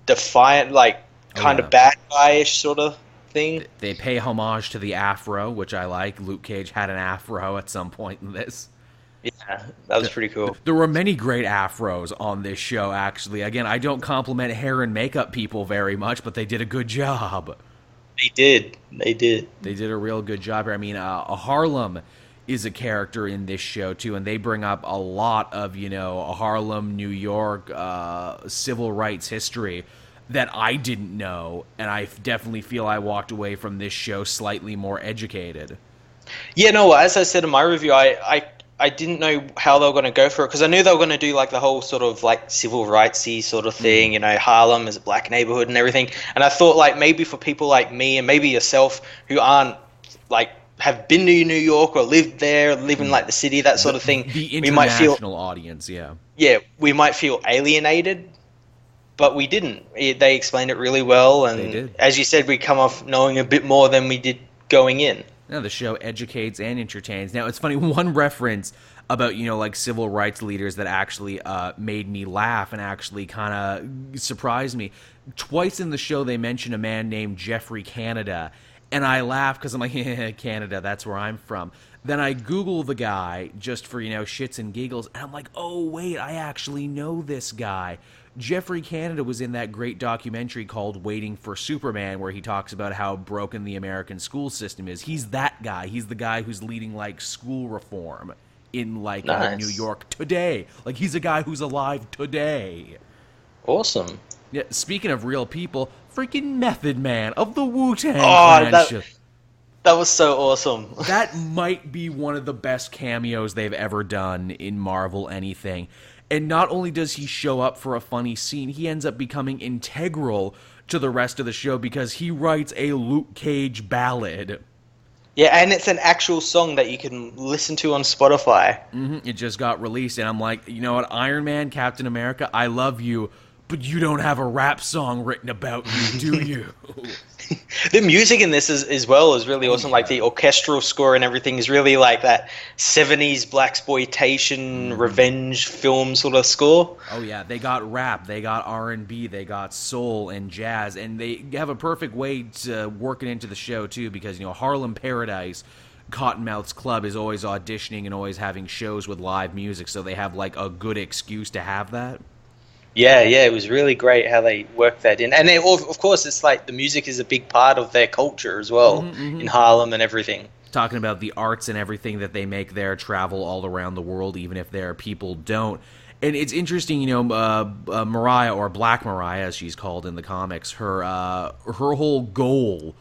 [SPEAKER 2] defiant, like kind oh, yeah. of bad guyish sort of thing.
[SPEAKER 1] They pay homage to the afro, which I like. Luke Cage had an afro at some point in this.
[SPEAKER 2] Yeah, that was pretty cool.
[SPEAKER 1] There were many great afros on this show, actually. Again, I don't compliment hair and makeup people very much, but they did a good job.
[SPEAKER 2] They did. They did.
[SPEAKER 1] They did a real good job. here. I mean, uh, Harlem is a character in this show too, and they bring up a lot of you know Harlem, New York, uh, civil rights history that I didn't know, and I definitely feel I walked away from this show slightly more educated.
[SPEAKER 2] Yeah, no. As I said in my review, I I, I didn't know how they were going to go for it because I knew they were going to do like the whole sort of like civil rightsy sort of thing. Mm. You know, Harlem is a black neighborhood and everything. And I thought like maybe for people like me and maybe yourself who aren't like have been to New York or lived there, live in like the city, that sort of thing.
[SPEAKER 1] The international we might feel, audience, yeah.
[SPEAKER 2] Yeah, we might feel alienated, but we didn't. They explained it really well, and as you said, we come off knowing a bit more than we did going in.
[SPEAKER 1] Now the show educates and entertains. Now it's funny one reference about you know like civil rights leaders that actually uh, made me laugh and actually kind of surprised me. Twice in the show they mention a man named Geoffrey Canada and I laugh because I'm like, Canada, that's where I'm from. Then I Google the guy just for, you know, shits and giggles, and I'm like, oh, wait, I actually know this guy. Geoffrey Canada was in that great documentary called Waiting for Superman, where he talks about how broken the American school system is. He's that guy. He's the guy who's leading, like, school reform in, like, nice. uh, New York today. Like, he's a guy who's alive today.
[SPEAKER 2] Awesome.
[SPEAKER 1] Yeah, speaking of real people, freaking Method Man of the Wu Tang oh,
[SPEAKER 2] That, that was so awesome.
[SPEAKER 1] that might be one of the best cameos they've ever done in Marvel anything. And not only does he show up for a funny scene, he ends up becoming integral to the rest of the show because he writes a Luke Cage ballad.
[SPEAKER 2] Yeah, and it's an actual song that you can listen to on Spotify.
[SPEAKER 1] Mm-hmm. It just got released, and I'm like, you know what, Iron Man, Captain America, I love you, but you don't have a rap song written about you, do you?
[SPEAKER 2] the music in this is, as well is really awesome. Like the orchestral score and everything is really like that '70s black exploitation mm. revenge film sort of score.
[SPEAKER 1] Oh yeah, they got rap, they got R and B, they got soul and jazz, and they have a perfect way to work it into the show too. Because you know Harlem Paradise. Cottonmouth's Club is always auditioning and always having shows with live music, so they have like a good excuse to have that.
[SPEAKER 2] Yeah, yeah, it was really great how they worked that in, and they, of course, it's like the music is a big part of their culture as well mm-hmm, mm-hmm. in Harlem and everything.
[SPEAKER 1] Talking about the arts and everything that they make there travel all around the world, even if their people don't. And it's interesting, you know, uh, uh, Mariah or Black Mariah, as she's called in the comics, her uh, her whole goal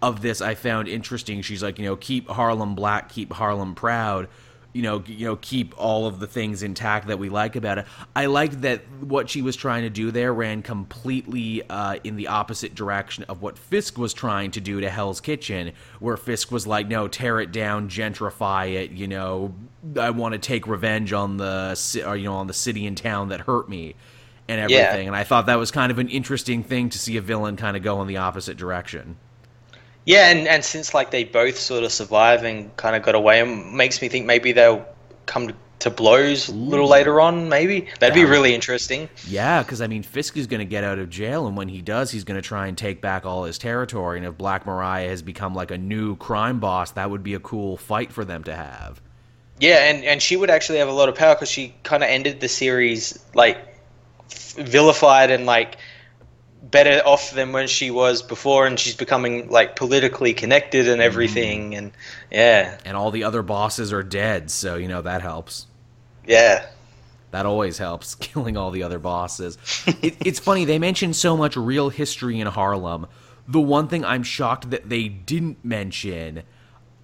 [SPEAKER 1] of this I found interesting. She's like, you know, keep Harlem black, keep Harlem proud you know, you know, keep all of the things intact that we like about it. I liked that what she was trying to do there ran completely uh, in the opposite direction of what Fisk was trying to do to Hell's Kitchen, where Fisk was like, "No, tear it down, gentrify it. You know, I want to take revenge on the, or, you know, on the city and town that hurt me." And everything, yeah. and I thought that was kind of an interesting thing to see a villain kind of go in the opposite direction.
[SPEAKER 2] Yeah, and, and since like they both sort of survive and kind of got away, it makes me think maybe they'll come to, blows a little later on. Maybe that'd be really interesting.
[SPEAKER 1] Yeah, because I mean, Fisk is going to get out of jail, and when he does, he's going to try and take back all his territory. And if Black Mariah has become like a new crime boss, that would be a cool fight for them to have.
[SPEAKER 2] Yeah, and and she would actually have a lot of power because she kind of ended the series like vilified and like better off than when she was before and she's becoming like politically connected and everything mm. and yeah
[SPEAKER 1] and all the other bosses are dead so you know that helps
[SPEAKER 2] yeah
[SPEAKER 1] that always helps killing all the other bosses it, it's funny they mention so much real history in harlem the one thing i'm shocked that they didn't mention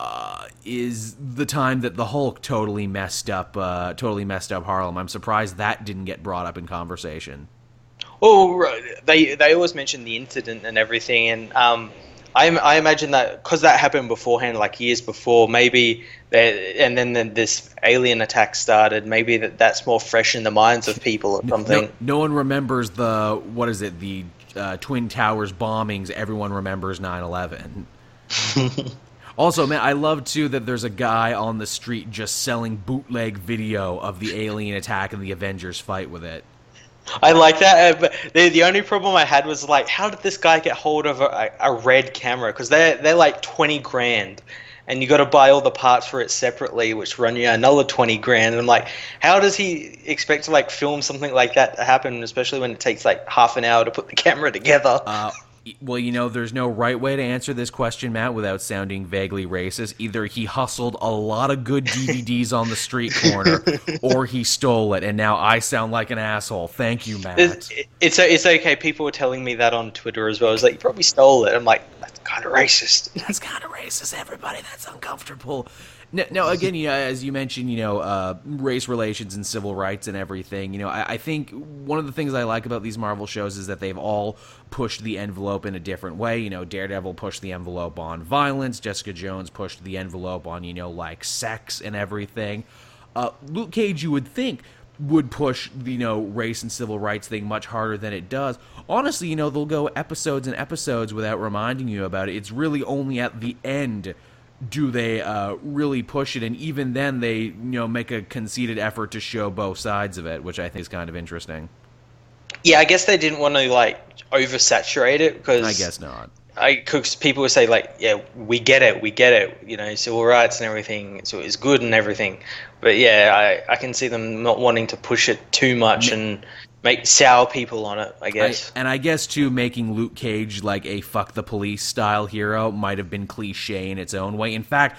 [SPEAKER 1] uh, is the time that the Hulk totally messed up, uh, totally messed up Harlem. I'm surprised that didn't get brought up in conversation.
[SPEAKER 2] Oh, they they always mention the incident and everything, and um, I I imagine that because that happened beforehand, like years before, maybe and then the, this alien attack started. Maybe that that's more fresh in the minds of people or something.
[SPEAKER 1] No, no one remembers the what is it the uh, Twin Towers bombings. Everyone remembers 9/11. Also, man, I love too that there's a guy on the street just selling bootleg video of the alien attack and the Avengers fight with it.
[SPEAKER 2] I like that, uh, but the, the only problem I had was like, how did this guy get hold of a, a red camera? Because they're they're like twenty grand, and you got to buy all the parts for it separately, which run you another twenty grand. And I'm like, how does he expect to like film something like that to happen, especially when it takes like half an hour to put the camera together?
[SPEAKER 1] Uh, well, you know, there's no right way to answer this question, Matt, without sounding vaguely racist. Either he hustled a lot of good DVDs on the street corner, or he stole it, and now I sound like an asshole. Thank you, Matt.
[SPEAKER 2] It's it's, it's okay. People were telling me that on Twitter as well. It's like you probably stole it. I'm like, that's kind of racist.
[SPEAKER 1] That's kind of racist. Everybody, that's uncomfortable. Now, again, you know, as you mentioned, you know, uh, race relations and civil rights and everything. You know, I, I, think one of the things I like about these Marvel shows is that they've all pushed the envelope in a different way. You know, Daredevil pushed the envelope on violence. Jessica Jones pushed the envelope on you know like sex and everything. Uh, Luke Cage, you would think would push the you know race and civil rights thing much harder than it does. Honestly, you know they'll go episodes and episodes without reminding you about it. It's really only at the end do they uh, really push it? And even then, they you know make a conceited effort to show both sides of it, which I think is kind of interesting.
[SPEAKER 2] Yeah, I guess they didn't want to like oversaturate it because
[SPEAKER 1] I guess not.
[SPEAKER 2] I because people would say like, yeah, we get it, we get it, you know, civil rights and everything, so it's good and everything. But yeah, I I can see them not wanting to push it too much and make sour people on it, I guess.
[SPEAKER 1] I, and I guess too, making Luke Cage like a fuck the police style hero might have been cliche in its own way. In fact,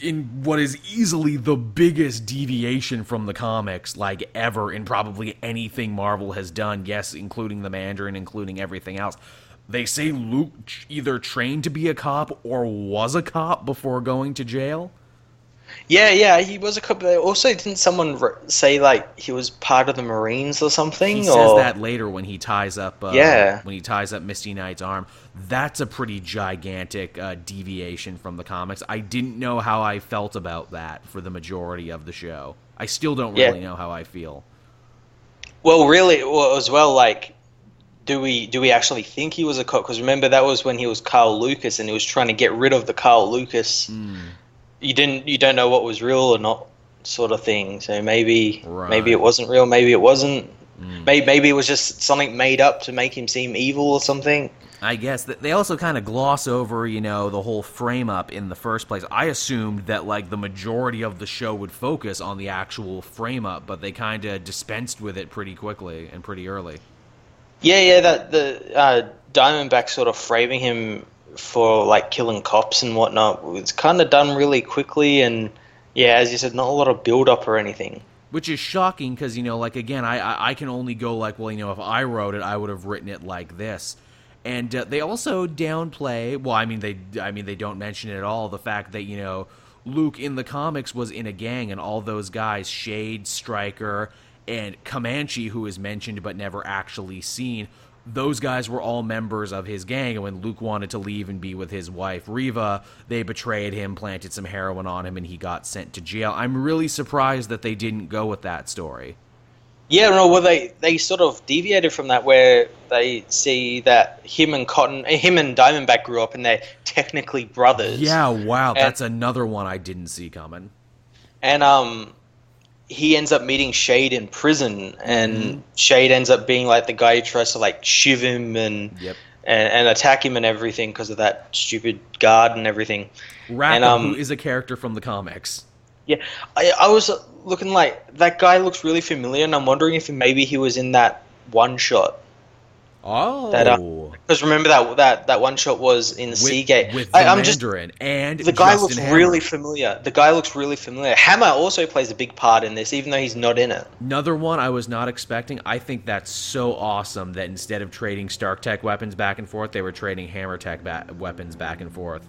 [SPEAKER 1] in what is easily the biggest deviation from the comics, like ever in probably anything Marvel has done, yes, including the Mandarin, including everything else. They say Luke either trained to be a cop or was a cop before going to jail.
[SPEAKER 2] Yeah, yeah, he was a cop. Also, didn't someone say like he was part of the Marines or something?
[SPEAKER 1] He
[SPEAKER 2] or?
[SPEAKER 1] says that later when he ties up. Uh,
[SPEAKER 2] yeah,
[SPEAKER 1] when he ties up Misty Knight's arm. That's a pretty gigantic uh, deviation from the comics. I didn't know how I felt about that for the majority of the show. I still don't really yeah. know how I feel.
[SPEAKER 2] Well, really, well, as well, like do we do we actually think he was a cop? Because remember that was when he was Carl Lucas and he was trying to get rid of the Carl Lucas mm you didn't you don't know what was real or not sort of thing. So maybe right. maybe it wasn't real, maybe it wasn't. Mm. Maybe maybe it was just something made up to make him seem evil or something.
[SPEAKER 1] I guess they also kind of gloss over, you know, the whole frame up in the first place. I assumed that like the majority of the show would focus on the actual frame up, but they kind of dispensed with it pretty quickly and pretty early.
[SPEAKER 2] Yeah, yeah, that the uh, Diamondback sort of framing him for like killing cops and whatnot. It's kind of done really quickly, and yeah, as you said, not a lot of build up or anything.
[SPEAKER 1] which is shocking because you know like again I, I i can only go like well you know if i wrote it i would have written it like this and uh, they also downplay well i mean they i mean they don't mention it at all the fact that you know luke in the comics was in a gang and all those guys shade stryker and comanche who is mentioned but never actually seen those guys were all members of his gang and when luke wanted to leave and be with his wife reva they betrayed him planted some heroin on him and he got sent to jail. I'm really surprised that they didn't go with that story.
[SPEAKER 2] Yeah, no, well, they they sort of deviated from that, where they see that him and Cotton, him and Diamondback grew up, and they're technically brothers.
[SPEAKER 1] yeah wow
[SPEAKER 2] And-
[SPEAKER 1] that's another one i didn't see coming.
[SPEAKER 2] And um, he ends up meeting Shade in prison, and
[SPEAKER 1] Mm-hmm.
[SPEAKER 2] Shade ends up being like the guy who tries to like shiv him and
[SPEAKER 1] Yep.
[SPEAKER 2] and, and attack him and everything because of that stupid guard and everything.
[SPEAKER 1] Rackham,
[SPEAKER 2] And, um,
[SPEAKER 1] who is a character from the comics
[SPEAKER 2] Yeah, I, I was looking like that guy looks really familiar, and I'm wondering if maybe he was in that one shot.
[SPEAKER 1] Oh
[SPEAKER 2] uh, Because remember that that that one shot was in
[SPEAKER 1] with,
[SPEAKER 2] Seagate.
[SPEAKER 1] with the
[SPEAKER 2] I, I'm just
[SPEAKER 1] and
[SPEAKER 2] the guy
[SPEAKER 1] Justin
[SPEAKER 2] looks
[SPEAKER 1] Hammer.
[SPEAKER 2] really familiar. The guy looks really familiar. Hammer also plays a big part in this, even though he's not in it.
[SPEAKER 1] Another one I was not expecting. I think that's so awesome that instead of trading Stark Tech weapons back and forth, they were trading Hammer Tech ba- weapons back and forth.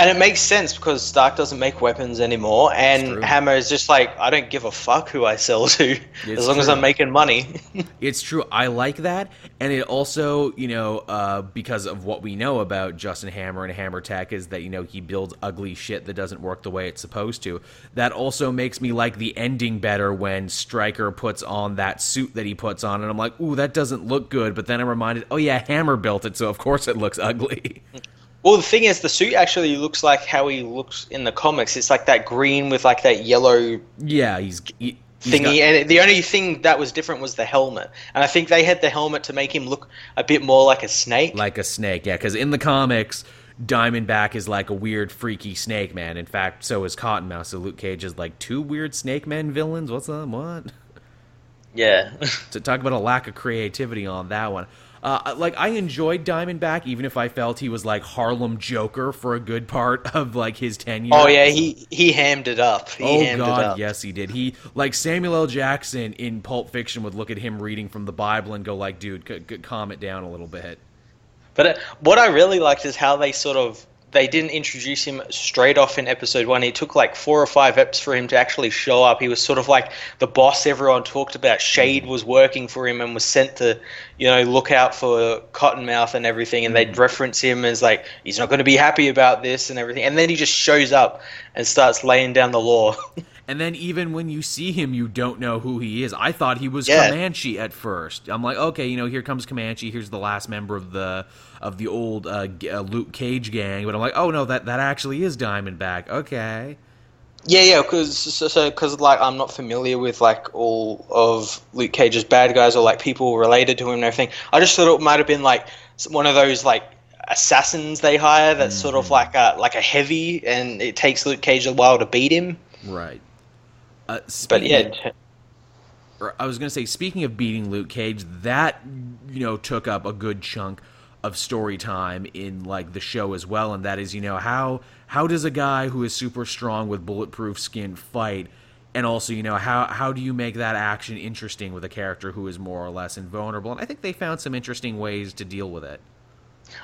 [SPEAKER 2] And it makes sense because Stark doesn't make weapons anymore, and Hammer is just like, I don't give a fuck who I sell to,
[SPEAKER 1] It's
[SPEAKER 2] as long as. I'm making money.
[SPEAKER 1] It's true. I like that, and it also, you know, uh, because of what we know about Justin Hammer and Hammer Tech is that you know he builds ugly shit that doesn't work the way it's supposed to. That also makes me like the ending better when Stryker puts on that suit that he puts on, and I'm like, ooh, that doesn't look good. But then I'm reminded, oh yeah, Hammer built it, so of course it looks ugly.
[SPEAKER 2] well, the thing is, the suit actually looks like how he looks in the comics. It's like that green with like that yellow
[SPEAKER 1] yeah, he's. He, he's
[SPEAKER 2] thingy,
[SPEAKER 1] got-
[SPEAKER 2] and the only thing that was different was the helmet. And I think they had the helmet to make him look a bit more like a snake.
[SPEAKER 1] like a snake. Yeah, because in the comics, Diamondback is like a weird, freaky snake man. In fact, so is Cottonmouth. So Luke Cage is like two weird snake men villains. What's up? What?
[SPEAKER 2] yeah.
[SPEAKER 1] to talk about a lack of creativity on that one. Uh, like I enjoyed Diamondback, even if I felt he was like Harlem Joker for a good part of like his tenure.
[SPEAKER 2] oh yeah, he he hammed it up. He
[SPEAKER 1] Oh God,
[SPEAKER 2] up.
[SPEAKER 1] yes, he did. He like Samuel L. Jackson in Pulp Fiction would look at him reading from the Bible and go like, "Dude, c- c- calm it down a little bit."
[SPEAKER 2] But uh, what I really liked is how they sort of they didn't introduce him straight off in episode one. It took like four or five eps for him to actually show up. He was sort of like the boss everyone talked about. Shade was working for him and was sent to, you know, look out for Cottonmouth and everything. And they'd mm. reference him as like he's not going to be happy about this and everything. And then he just shows up and starts laying down the law.
[SPEAKER 1] And then even when you see him, you don't know who he is. I thought he was
[SPEAKER 2] Yeah.
[SPEAKER 1] Comanche at first. I'm like, okay, you know, here comes Comanche. Here's the last member of the of the old uh, uh, Luke Cage gang. But I'm like, oh no, that that actually is Diamondback. Okay.
[SPEAKER 2] Yeah, yeah, because so, so, cause, like I'm not familiar with like all of Luke Cage's bad guys or like people related to him and everything. I just thought it might have been like one of those like assassins they hire that's sort of like a like a heavy, and it takes Luke Cage a while to beat him.
[SPEAKER 1] Right. Uh,
[SPEAKER 2] But yeah,
[SPEAKER 1] I was going to say, speaking of beating Luke Cage, that you know took up a good chunk of story time in like the show as well, and that is you know how how does a guy who is super strong with bulletproof skin fight, and also you know how how do you make that action interesting with a character who is more or less invulnerable? And I think they found some interesting ways to deal with it.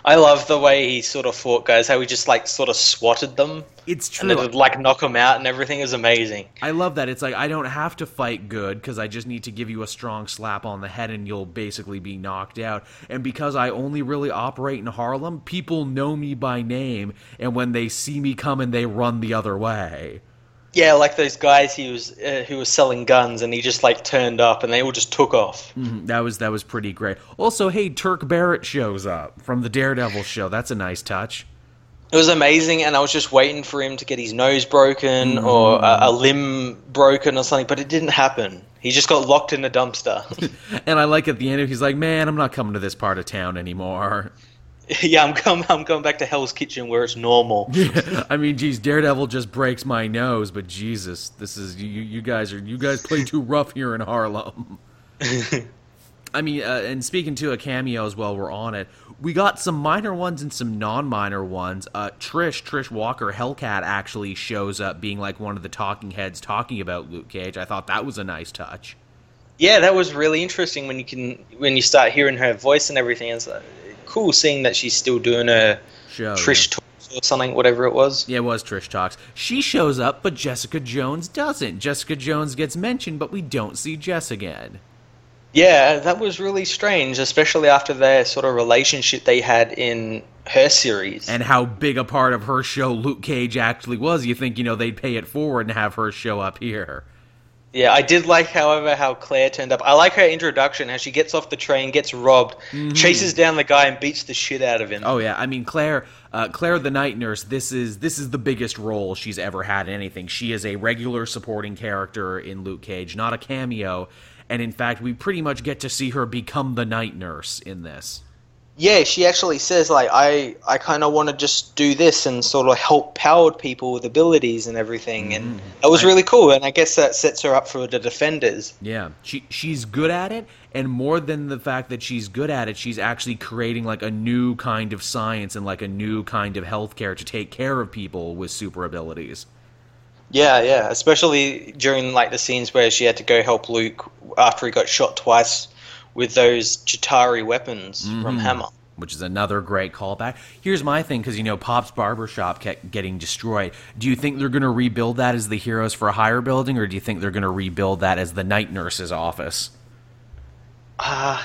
[SPEAKER 2] I love the way he sort of fought guys. How he just like sort of swatted them
[SPEAKER 1] It's
[SPEAKER 2] and
[SPEAKER 1] true.
[SPEAKER 2] then would like knock them out and everything is amazing.
[SPEAKER 1] I love that. It's like I don't have to fight good because I just need to give you a strong slap on the head and you'll basically be knocked out. And because I only really operate in Harlem, people know me by name, and when they see me coming, they run the other way.
[SPEAKER 2] Yeah, like those guys he was uh, who was selling guns and he just like turned up and they all just took off.
[SPEAKER 1] Mhm, That was that was pretty great. Also, hey, Turk Barrett shows up from the Daredevil show. That's a nice touch.
[SPEAKER 2] It was amazing, and I was just waiting for him to get his nose broken or a, a limb broken or something, but it didn't happen. He just got locked in a dumpster.
[SPEAKER 1] And I like at the end, he's like, "Man, I'm not coming to this part of town anymore."
[SPEAKER 2] yeah, I'm going. I'm going back to Hell's Kitchen where it's normal.
[SPEAKER 1] I mean, geez, Daredevil just breaks my nose, but Jesus, this is you. You guys are you guys play too rough here in Harlem. I mean, uh, and speaking to a cameo as well, we're on it. We got some minor ones and some non-minor ones. Uh, Trish, Trish Walker, Hellcat actually shows up being like one of the talking heads talking about Luke Cage. I thought that was a nice touch.
[SPEAKER 2] Yeah, that was really interesting when you can when you start hearing her voice and everything. It's like, cool seeing that she's still doing her
[SPEAKER 1] Show,
[SPEAKER 2] Trish
[SPEAKER 1] yeah.
[SPEAKER 2] talks or something, whatever it was.
[SPEAKER 1] Yeah, it was Trish Talks. She shows up, but Jessica Jones doesn't. Jessica Jones gets mentioned, but we don't see Jess again.
[SPEAKER 2] Yeah, that was really strange, especially after their sort of relationship they had in her series.
[SPEAKER 1] And how big a part of her show Luke Cage actually was. You think, you know, they'd pay it forward and have her show up here.
[SPEAKER 2] Yeah, I did like, however, how Claire turned up. I like her introduction, how she gets off the train, gets robbed, chases down the guy, and beats the shit out of him.
[SPEAKER 1] Oh yeah, I mean Claire, uh, Claire the night nurse. This is this is the biggest role she's ever had in anything. She is a regular supporting character in Luke Cage, not a cameo. And in fact, we pretty much get to see her become the night nurse in this.
[SPEAKER 2] Yeah, she actually says like, I, I kind of want to just do this and sort of help powered people with abilities and everything, and mm-hmm. that was really cool. And I guess that sets her up for the defenders.
[SPEAKER 1] Yeah, she she's good at it, and more than the fact that she's good at it, she's actually creating like a new kind of science and like a new kind of healthcare to take care of people with super abilities.
[SPEAKER 2] Yeah, yeah, especially during like the scenes where she had to go help Luke after he got shot twice with those Chitauri weapons from Hammer.
[SPEAKER 1] which is another great callback. Here's my thing because you know Pop's barbershop kept getting destroyed. Do you think they're going to rebuild that as the Heroes for Hire building, or do you think they're going to rebuild that as the night nurse's office?
[SPEAKER 2] Uh,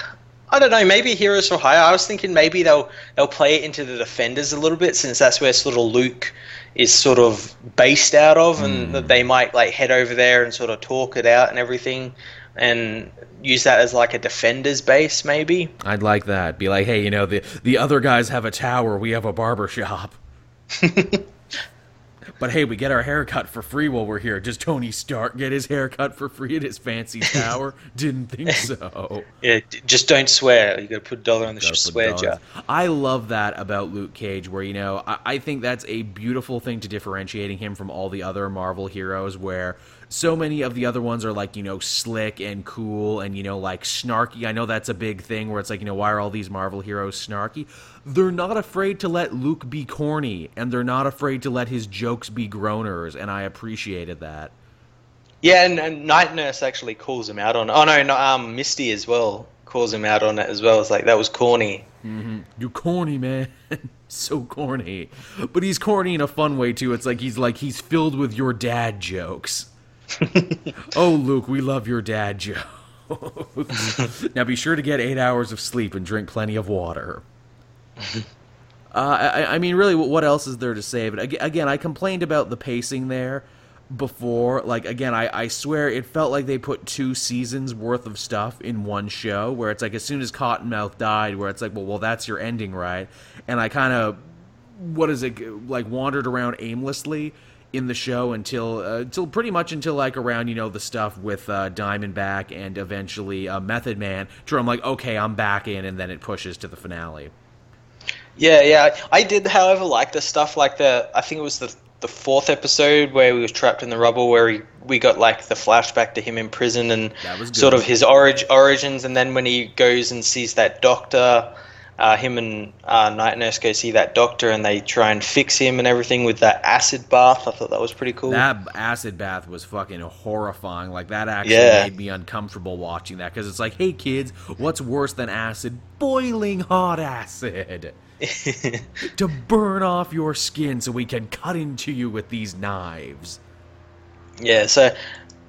[SPEAKER 2] I don't know. Maybe Heroes for Hire. I was thinking maybe they'll they'll play it into the Defenders a little bit, since that's where sort of Luke is sort of based out of, and that they might like head over there and sort of talk it out and everything, and use that as like a Defenders base, maybe.
[SPEAKER 1] I'd like that. Be like, hey, you know the the other guys have a tower, we have a barber shop. But hey, we get our haircut for free while we're here. Does Tony Stark get his haircut for free at his fancy tower? Didn't think so.
[SPEAKER 2] Yeah, just don't swear. You got to put a dollar on the
[SPEAKER 1] Gotta
[SPEAKER 2] swear jar.
[SPEAKER 1] I love that about Luke Cage, where you know I, I think that's a beautiful thing to differentiating him from all the other Marvel heroes, where so many of the other ones are like you know slick and cool and you know like snarky. I know that's a big thing where it's like you know why are all these Marvel heroes snarky? They're not afraid to let Luke be corny, and they're not afraid to let his jokes be groaners, and I appreciated that.
[SPEAKER 2] Yeah, and, and Night Nurse actually calls him out on. Oh no, no, um, Misty as well calls him out on it as well. It's like that was corny.
[SPEAKER 1] You corny man, so corny. But he's corny in a fun way too. It's like he's like he's filled with your dad jokes. oh, Luke, we love your dad Joe. now be sure to get eight hours of sleep and drink plenty of water. Uh, I, I mean, really, what else is there to say? But again, I complained about the pacing there before. Like, again, I, I swear it felt like they put two seasons worth of stuff in one show. Where it's like, as soon as Cottonmouth died, where it's like, well, well, that's your ending, right? And I kind of, what is it, like, wandered around aimlessly in the show until, uh, until pretty much until like around you know the stuff with uh, Diamondback and eventually uh, Method Man. Where I'm like, okay, I'm back in, and then it pushes to the finale.
[SPEAKER 2] Yeah, yeah. I did, however, like the stuff like the. I think it was the the fourth episode where we was trapped in the rubble, where he, we got like the flashback to him in prison and sort of his orig- origins, and then when he goes and sees that doctor. Uh, him and uh, Night Nurse go see that doctor, and they try and fix him and everything with that acid bath. I thought that was pretty cool.
[SPEAKER 1] That acid bath was fucking horrifying. Like that actually
[SPEAKER 2] Yeah.
[SPEAKER 1] made me uncomfortable watching that because it's like, hey kids, what's worse than acid? Boiling hot acid to burn off your skin so we can cut into you with these knives.
[SPEAKER 2] Yeah, so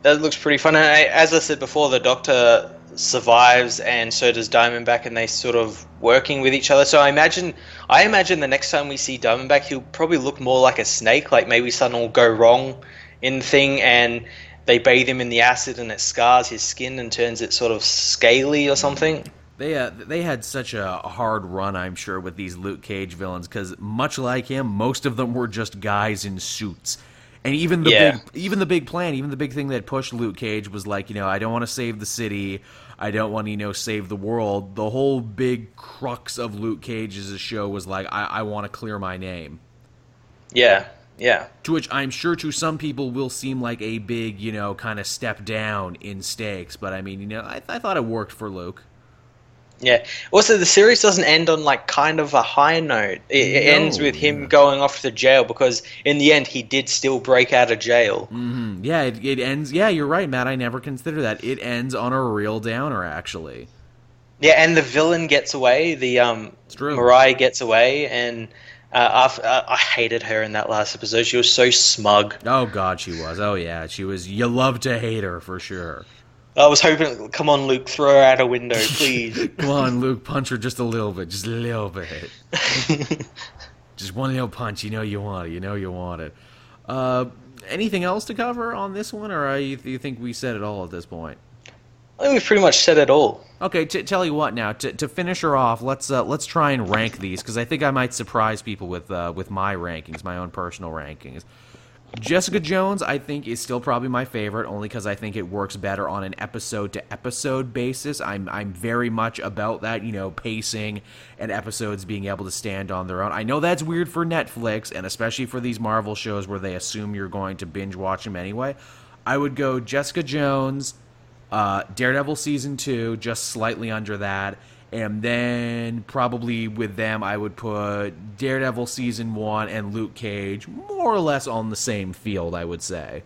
[SPEAKER 2] that looks pretty fun. I, as I said before, the Doctor survives, and so does Diamondback, and they sort of working with each other. So I imagine, I imagine the next time we see Diamondback, he'll probably look more like a snake. Like maybe something will go wrong in the thing, and they bathe him in the acid, and it scars his skin and turns it sort of scaly or something.
[SPEAKER 1] They uh, they had such a hard run, I'm sure, with these Luke Cage villains because much like him, most of them were just guys in suits. And even the
[SPEAKER 2] Yeah.
[SPEAKER 1] big, even the big plan, even the big thing that pushed Luke Cage was like, you know, I don't want to save the city, I don't want to, you know, save the world. The whole big crux of Luke Cage's a show was like, I, I want to clear my name.
[SPEAKER 2] Yeah, yeah.
[SPEAKER 1] To which I'm sure to some people will seem like a big, you know, kind of step down in stakes. But I mean, you know, I, I thought it worked for Luke.
[SPEAKER 2] Yeah. Also, the series doesn't end on like kind of a high note. It, it
[SPEAKER 1] No,
[SPEAKER 2] ends with him going off to jail because in the end he did still break out of jail.
[SPEAKER 1] hmm Yeah, it, it ends. Yeah, you're right, Matt. I never considered that. It ends on a real downer, actually.
[SPEAKER 2] Yeah, and the villain gets away. The um. Mariah gets away, and uh, after, uh, I hated her in that last episode. She was so smug.
[SPEAKER 1] Oh God, she was. Oh yeah, she was. You love to hate her for sure.
[SPEAKER 2] I was hoping, come on, Luke, throw her out a window, please.
[SPEAKER 1] Come on, Luke, punch her just a little bit, just a little bit. Just one little punch. You know you want it. You know you want it. Uh, anything else to cover on this one, or you, you think we said it all at this point?
[SPEAKER 2] I think we've pretty much said it all.
[SPEAKER 1] Okay, t- tell you what now. To, to finish her off, let's uh, let's try and rank these because I think I might surprise people with uh, with my rankings, my own personal rankings. Jessica Jones, I think, is still probably my favorite, only because I think it works better on an episode to episode basis. I'm I'm very much about that, you know, pacing and episodes being able to stand on their own. I know that's weird for Netflix, and especially for these Marvel shows where they assume you're going to binge watch them anyway. I would go Jessica Jones, uh, Daredevil season two, just slightly under that, and then probably with them I would put Daredevil season one and Luke Cage more or less on the same field. I would say.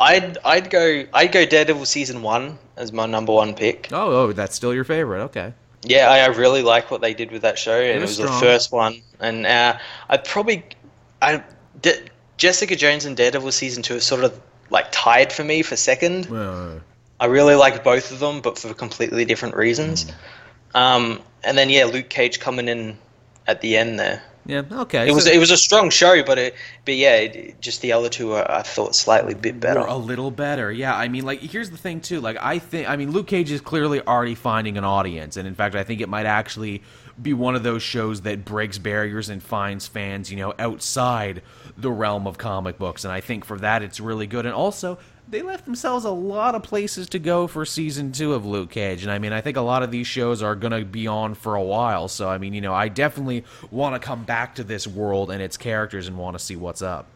[SPEAKER 2] I'd I'd go I'd go Daredevil season one as my number one pick.
[SPEAKER 1] Oh, oh, that's still your favorite. Okay.
[SPEAKER 2] Yeah, I, I really like what they did with that show, and it
[SPEAKER 1] was
[SPEAKER 2] was
[SPEAKER 1] strong.
[SPEAKER 2] the first one. And uh, I'd probably, I D- Jessica Jones and Daredevil season two are sort of like tied for me for second. I really like both of them, but for completely different reasons.
[SPEAKER 1] Mm.
[SPEAKER 2] Um, and then yeah, Luke Cage coming in at the end there.
[SPEAKER 1] yeah. Okay.
[SPEAKER 2] It was it was a strong show, but it but yeah, it, just the other two are, I thought slightly bit better.
[SPEAKER 1] a little better. Yeah. I mean, like, here's the thing too. Like, I think. I mean, Luke Cage is clearly already finding an audience, and in fact, I think it might actually be one of those shows that breaks barriers and finds fans, you know, outside the realm of comic books. And I think for that, it's really good. And also. They left themselves a lot of places to go for season two of Luke Cage. And I mean, I think a lot of these shows are going to be on for a while. So, I mean, you know, I definitely want to come back to this world and its characters and want to see what's up.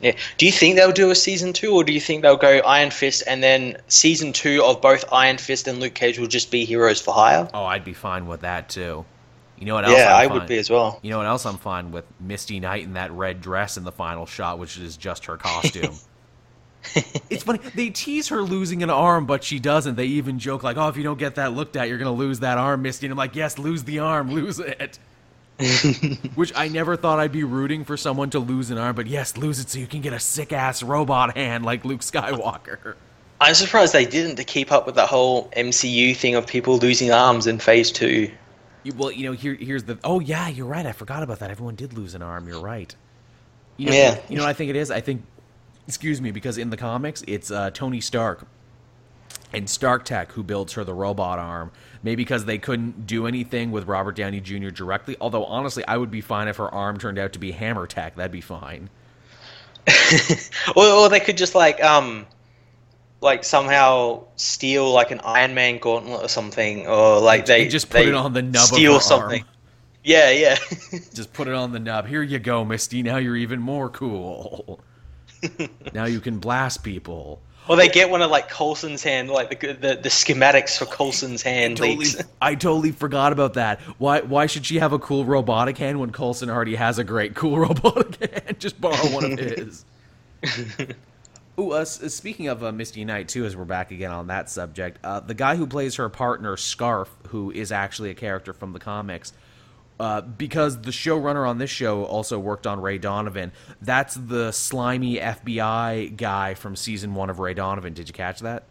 [SPEAKER 2] Yeah. Do you think they'll do a season two, or do you think they'll go Iron Fist and then season two of both Iron Fist and Luke Cage will just be Heroes for Hire?
[SPEAKER 1] Oh, I'd be fine with that too. You know what else?
[SPEAKER 2] Yeah, I would be as well.
[SPEAKER 1] You know what else I'm fine with? Misty Knight in that red dress in the final shot, which is just her costume. it's funny. They tease her losing an arm, but she doesn't. They even joke like, "Oh, if you don't get that looked at, you're gonna lose that arm, Misty." And I'm like, "Yes, lose the arm, lose it." Which I never thought I'd be rooting for someone to lose an arm, but yes, lose it so you can get a sick ass robot hand like Luke Skywalker.
[SPEAKER 2] I'm surprised they didn't to keep up with the whole MCU thing of people losing arms in Phase Two.
[SPEAKER 1] You- Well, you know, here, here's the. Oh yeah, you're right. I forgot about that. Everyone did lose an arm. You're right. You know,
[SPEAKER 2] Yeah.
[SPEAKER 1] You know, what I think it is. I think, excuse me, because in the comics, it's uh, Tony Stark and Stark Tech who builds her the robot arm. Maybe because they couldn't do anything with Robert Downey Jr. directly. Although honestly, I would be fine if her arm turned out to be Hammer Tech. That'd be fine.
[SPEAKER 2] or, or they could just like um like somehow steal like an Iron Man gauntlet or something, or like they
[SPEAKER 1] just put
[SPEAKER 2] they
[SPEAKER 1] it on the nub of
[SPEAKER 2] steal something.
[SPEAKER 1] arm.
[SPEAKER 2] Yeah, yeah.
[SPEAKER 1] Just put it on the nub. Here you go, Misty. Now you're even more cool. Now you can blast people.
[SPEAKER 2] Well, they get one of like Coulson's hand, like the the, the schematics for Coulson's hand
[SPEAKER 1] totally,
[SPEAKER 2] leaks.
[SPEAKER 1] I totally forgot about that. Why why should she have a cool robotic hand when Coulson already has a great cool robotic hand? Just borrow one of his. Ooh, uh, speaking of uh, Misty Knight too, as we're back again on that subject, uh, the guy who plays her partner Scarf, who is actually a character from the comics, uh, because the showrunner on this show also worked on Ray Donovan. That's the slimy FBI guy from season one of Ray Donovan. Did you catch that?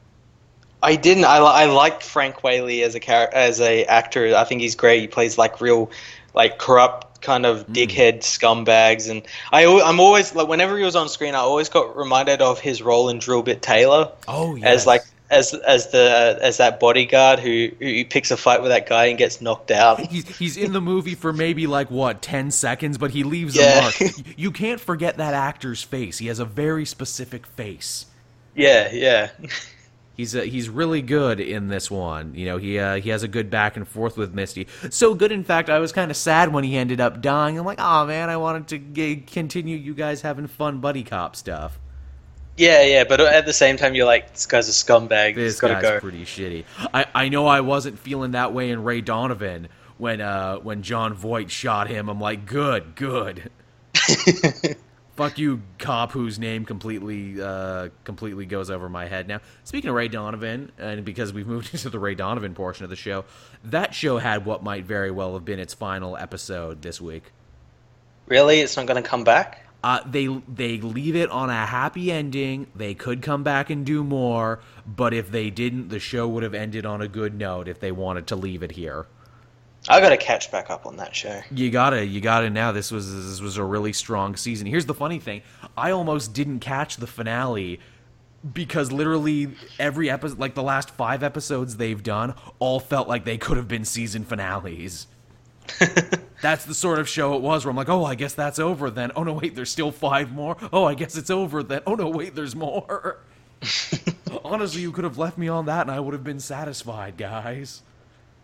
[SPEAKER 2] I didn't. I, I liked Frank Whaley as a char- as a actor. I think he's great. He plays like real, like corrupt kind of dickhead scumbags. And I I'm always like whenever he was on screen, I always got reminded of his role in Drillbit Taylor
[SPEAKER 1] Oh, yeah
[SPEAKER 2] as like as as the as that bodyguard who who picks a fight with that guy and gets knocked out.
[SPEAKER 1] He's he's in the movie for maybe like what ten seconds, but he leaves
[SPEAKER 2] Yeah.
[SPEAKER 1] a mark. You can't forget that actor's face. He has a very specific face.
[SPEAKER 2] yeah, yeah.
[SPEAKER 1] He's uh, he's really good in this one. You know, he uh, he has a good back and forth with Misty. So good, in fact, I was kind of sad when he ended up dying. I'm like, oh man, I wanted to g- continue you guys having fun buddy cop stuff.
[SPEAKER 2] Yeah, yeah, but at the same time, you're like, this guy's a scumbag.
[SPEAKER 1] This
[SPEAKER 2] He's got to
[SPEAKER 1] guy's
[SPEAKER 2] go.
[SPEAKER 1] pretty shitty. I, I know I wasn't feeling that way in Ray Donovan when uh when Jon Voight shot him. I'm like, good, good. Fuck you, cop whose name completely uh, completely goes over my head now. Speaking of Ray Donovan, and because we've moved into the Ray Donovan portion of the show, that show had what might very well have been its final episode this week.
[SPEAKER 2] Really? It's not going to come back?
[SPEAKER 1] Uh, they they leave it on a happy ending. They could come back and do more, but if they didn't, the show would have ended on a good note. If they wanted to leave it here,
[SPEAKER 2] I got to catch back up on that show.
[SPEAKER 1] you gotta you gotta now. This was this was a really strong season. Here's the funny thing: I almost didn't catch the finale because literally every episode, like the last five episodes they've done, all felt like they could have been season finales. that's the sort of show it was where I'm like, oh, I guess that's over then. Oh no, wait, there's still five more. Oh, I guess it's over then. Oh no, wait, there's more. Honestly, you could have left me on that and I would have been satisfied, guys.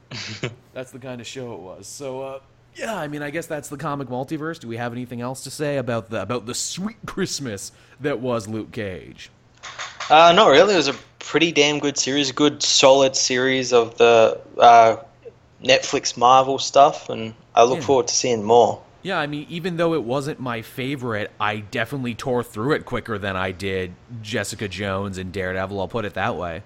[SPEAKER 1] that's the kind of show it was. So, uh, yeah, I mean, I guess that's the comic multiverse. Do we have anything else to say about the about the sweet Christmas that was Luke Cage?
[SPEAKER 2] Uh, not really. It was a pretty damn good series, good solid series of the uh, Netflix Marvel stuff, and I look
[SPEAKER 1] Yeah.
[SPEAKER 2] forward to seeing more.
[SPEAKER 1] Yeah, I mean, even though it wasn't my favorite, I definitely tore through it quicker than I did Jessica Jones and Daredevil. I'll put it that way.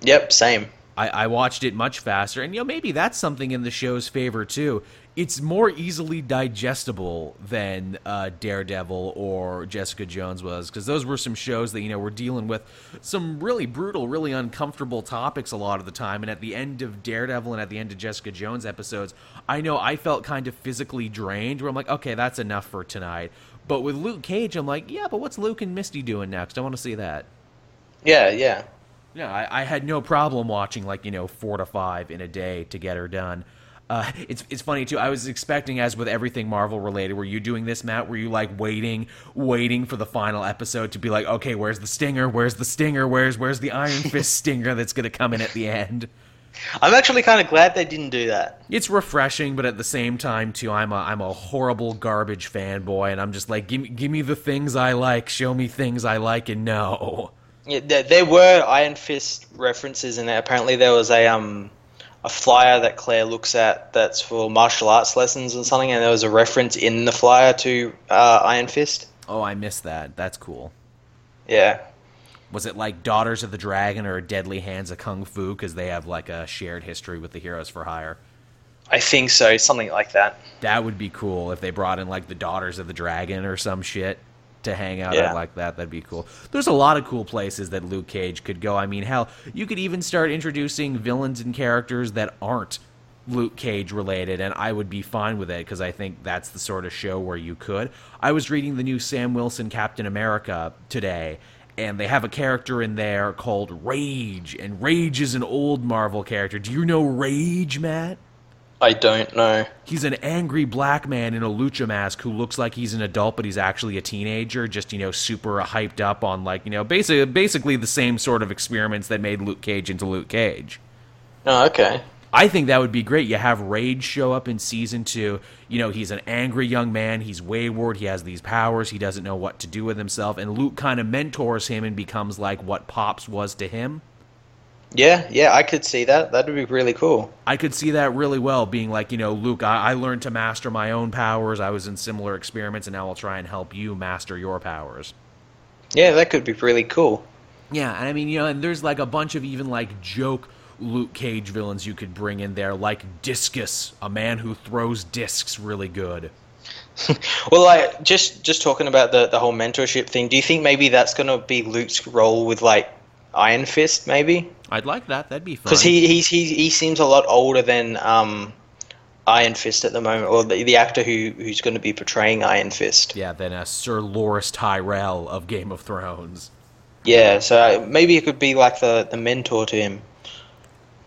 [SPEAKER 2] Yep, same.
[SPEAKER 1] I, I watched it much faster, and you know maybe that's something in the show's favor too. It's more easily digestible than uh, Daredevil or Jessica Jones was, because those were some shows that you know were dealing with some really brutal, really uncomfortable topics a lot of the time. And at the end of Daredevil and at the end of Jessica Jones episodes, I know I felt kind of physically drained. Where I'm like, okay, that's enough for tonight. But with Luke Cage, I'm like, yeah, but what's Luke and Misty doing next? I want to see that.
[SPEAKER 2] Yeah, yeah.
[SPEAKER 1] Yeah, I, I had no problem watching like you know four to five in a day to get her done. Uh, it's it's funny too. I was expecting, as with everything Marvel related, were you doing this, Matt? Were you like waiting, waiting for the final episode to be like, okay, where's the stinger? Where's the stinger? Where's where's the Iron Fist stinger that's gonna come in at the end?
[SPEAKER 2] I'm actually kind of glad they didn't do that.
[SPEAKER 1] It's refreshing, but at the same time, too, I'm a I'm a horrible garbage fanboy, and I'm just like, give me give me the things I like, show me things I like and no.
[SPEAKER 2] Yeah, there, there were Iron Fist references in there. Apparently, there was a um a flyer that Claire looks at that's for martial arts lessons and something, and there was a reference in the flyer to uh, Iron Fist.
[SPEAKER 1] Oh, I missed that. That's cool.
[SPEAKER 2] Yeah,
[SPEAKER 1] Was it like Daughters of the Dragon or Deadly Hands of Kung Fu because they have like a shared history with the Heroes for Hire?
[SPEAKER 2] I think so, something like that.
[SPEAKER 1] That would be cool if they brought in like the Daughters of the Dragon or some shit to hang out
[SPEAKER 2] Yeah.
[SPEAKER 1] at like that. That'd be cool. There's a lot of cool places that Luke Cage could go. I mean, hell, you could even start introducing villains and characters that aren't Luke Cage related, and I would be fine with it because I think that's the sort of show where you could. I was reading the new Sam Wilson Captain America today, and they have a character in there called Rage, and Rage is an old Marvel character. Do you know Rage, Matt?
[SPEAKER 2] I don't know.
[SPEAKER 1] He's an angry black man in a lucha mask who looks like he's an adult, but he's actually a teenager, just, you know, super hyped up on, like, you know, basically, basically the same sort of experiments that made Luke Cage into Luke Cage.
[SPEAKER 2] Oh, okay.
[SPEAKER 1] I think that would be great. You have Rage show up in season two. You know, he's an angry young man. He's wayward. He has these powers. He doesn't know what to do with himself. And Luke kind of mentors him and becomes like what Pops was to him.
[SPEAKER 2] Yeah, yeah, I could see that. That'd be really cool.
[SPEAKER 1] I could see that really well being like, you know, Luke, I, I learned to master my own powers. I was in similar experiments, and now I'll try and help you master your powers.
[SPEAKER 2] Yeah, that could be really cool.
[SPEAKER 1] Yeah, and I mean, you know, and there's like a bunch of even like joke Luke Cage villains you could bring in there, like Discus, a man who throws discs really good.
[SPEAKER 2] Well, like just just talking about the the whole mentorship thing. Do you think maybe that's gonna be Luke's role with like Iron Fist, maybe?
[SPEAKER 1] I'd like that. That'd be fun.
[SPEAKER 2] Because he he's, he he seems a lot older than um, Iron Fist at the moment, or the, the actor who who's going to be portraying Iron Fist.
[SPEAKER 1] yeah, than uh, Sir Loras Tyrell of Game of Thrones.
[SPEAKER 2] Yeah, so maybe it could be like the the mentor to him.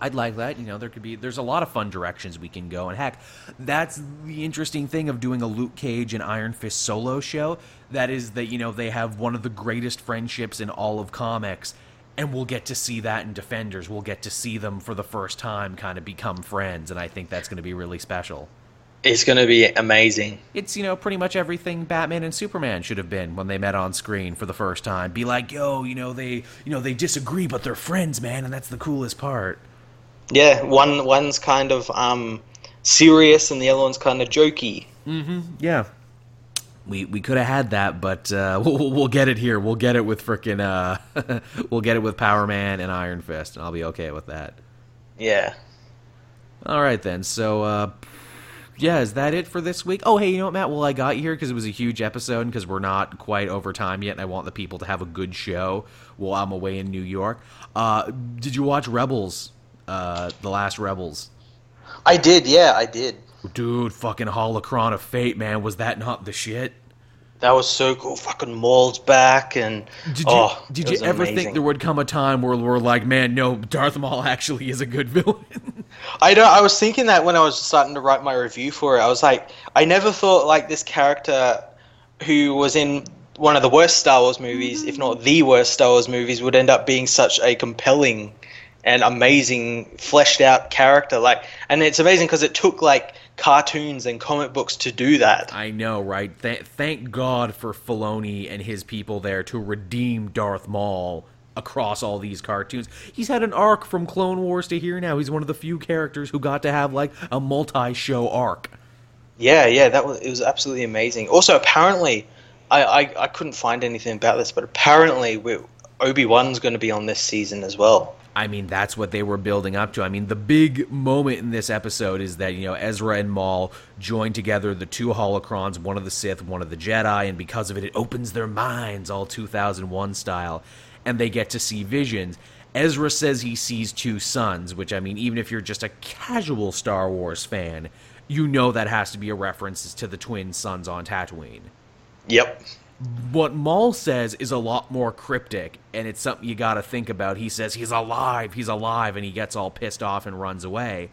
[SPEAKER 1] I'd like that. You know, there could be there's a lot of fun directions we can go, and heck, that's the interesting thing of doing a Luke Cage and Iron Fist solo show. That is that you know they have one of the greatest friendships in all of comics, and we'll get to see that in Defenders. We'll get to see them for the first time kind of become friends, and I think that's going to be really special.
[SPEAKER 2] It's going to be amazing.
[SPEAKER 1] It's, you know, pretty much everything Batman and Superman should have been when they met on screen for the first time. Be like, yo, you know, they, you know, they disagree, but they're friends, man, and that's the coolest part.
[SPEAKER 2] Yeah, one one's kind of um, serious and the other one's kind of jokey.
[SPEAKER 1] Mm-hmm. Yeah. We we could have had that, but uh, we'll, we'll get it here. We'll get it with frickin' uh, we'll get it with Power Man and Iron Fist, and I'll be okay with that.
[SPEAKER 2] Yeah.
[SPEAKER 1] All right then. So, uh, yeah, is that it for this week? Oh, hey, you know what, Matt? Well, I got you here because it was a huge episode, because we're not quite over time yet, and I want the people to have a good show while I'm away in New York. Uh, did you watch Rebels? Uh, the last Rebels.
[SPEAKER 2] I did. Yeah, I did.
[SPEAKER 1] Dude, fucking Holocron of Fate, man. Was that not the shit?
[SPEAKER 2] That was so cool. Fucking Maul's back, and
[SPEAKER 1] Did you
[SPEAKER 2] oh,
[SPEAKER 1] did you ever
[SPEAKER 2] amazing.
[SPEAKER 1] think there would come a time where we're like, man, no, Darth Maul actually is a good villain?
[SPEAKER 2] I know. I was thinking that when I was starting to write my review for it. I was like, I never thought like this character who was in one of the worst Star Wars movies, if not the worst Star Wars movies, would end up being such a compelling and amazing, fleshed out character. Like, and it's amazing because it took like cartoons and comic books to do that.
[SPEAKER 1] I know, right? Th- thank God for Filoni and his people there to redeem Darth Maul across all these cartoons. He's had an arc from Clone Wars to here now. He's one of the few characters who got to have like a multi-show arc.
[SPEAKER 2] Yeah, yeah, that was it was absolutely amazing. Also, apparently, I I, I couldn't find anything about this, but apparently, Obi Wan's going to be on this season as well.
[SPEAKER 1] I mean, that's what they were building up to. I mean, the big moment in this episode is that, you know, Ezra and Maul join together the two holocrons, one of the Sith, one of the Jedi, and because of it, it opens their minds, all 2001 style, and they get to see visions. Ezra says he sees two suns, which, I mean, even if you're just a casual Star Wars fan, you know that has to be a reference to the twin suns on Tatooine
[SPEAKER 2] Yep.
[SPEAKER 1] What Maul says is a lot more cryptic, and it's something you got to think about. He says he's alive, he's alive, and he gets all pissed off and runs away.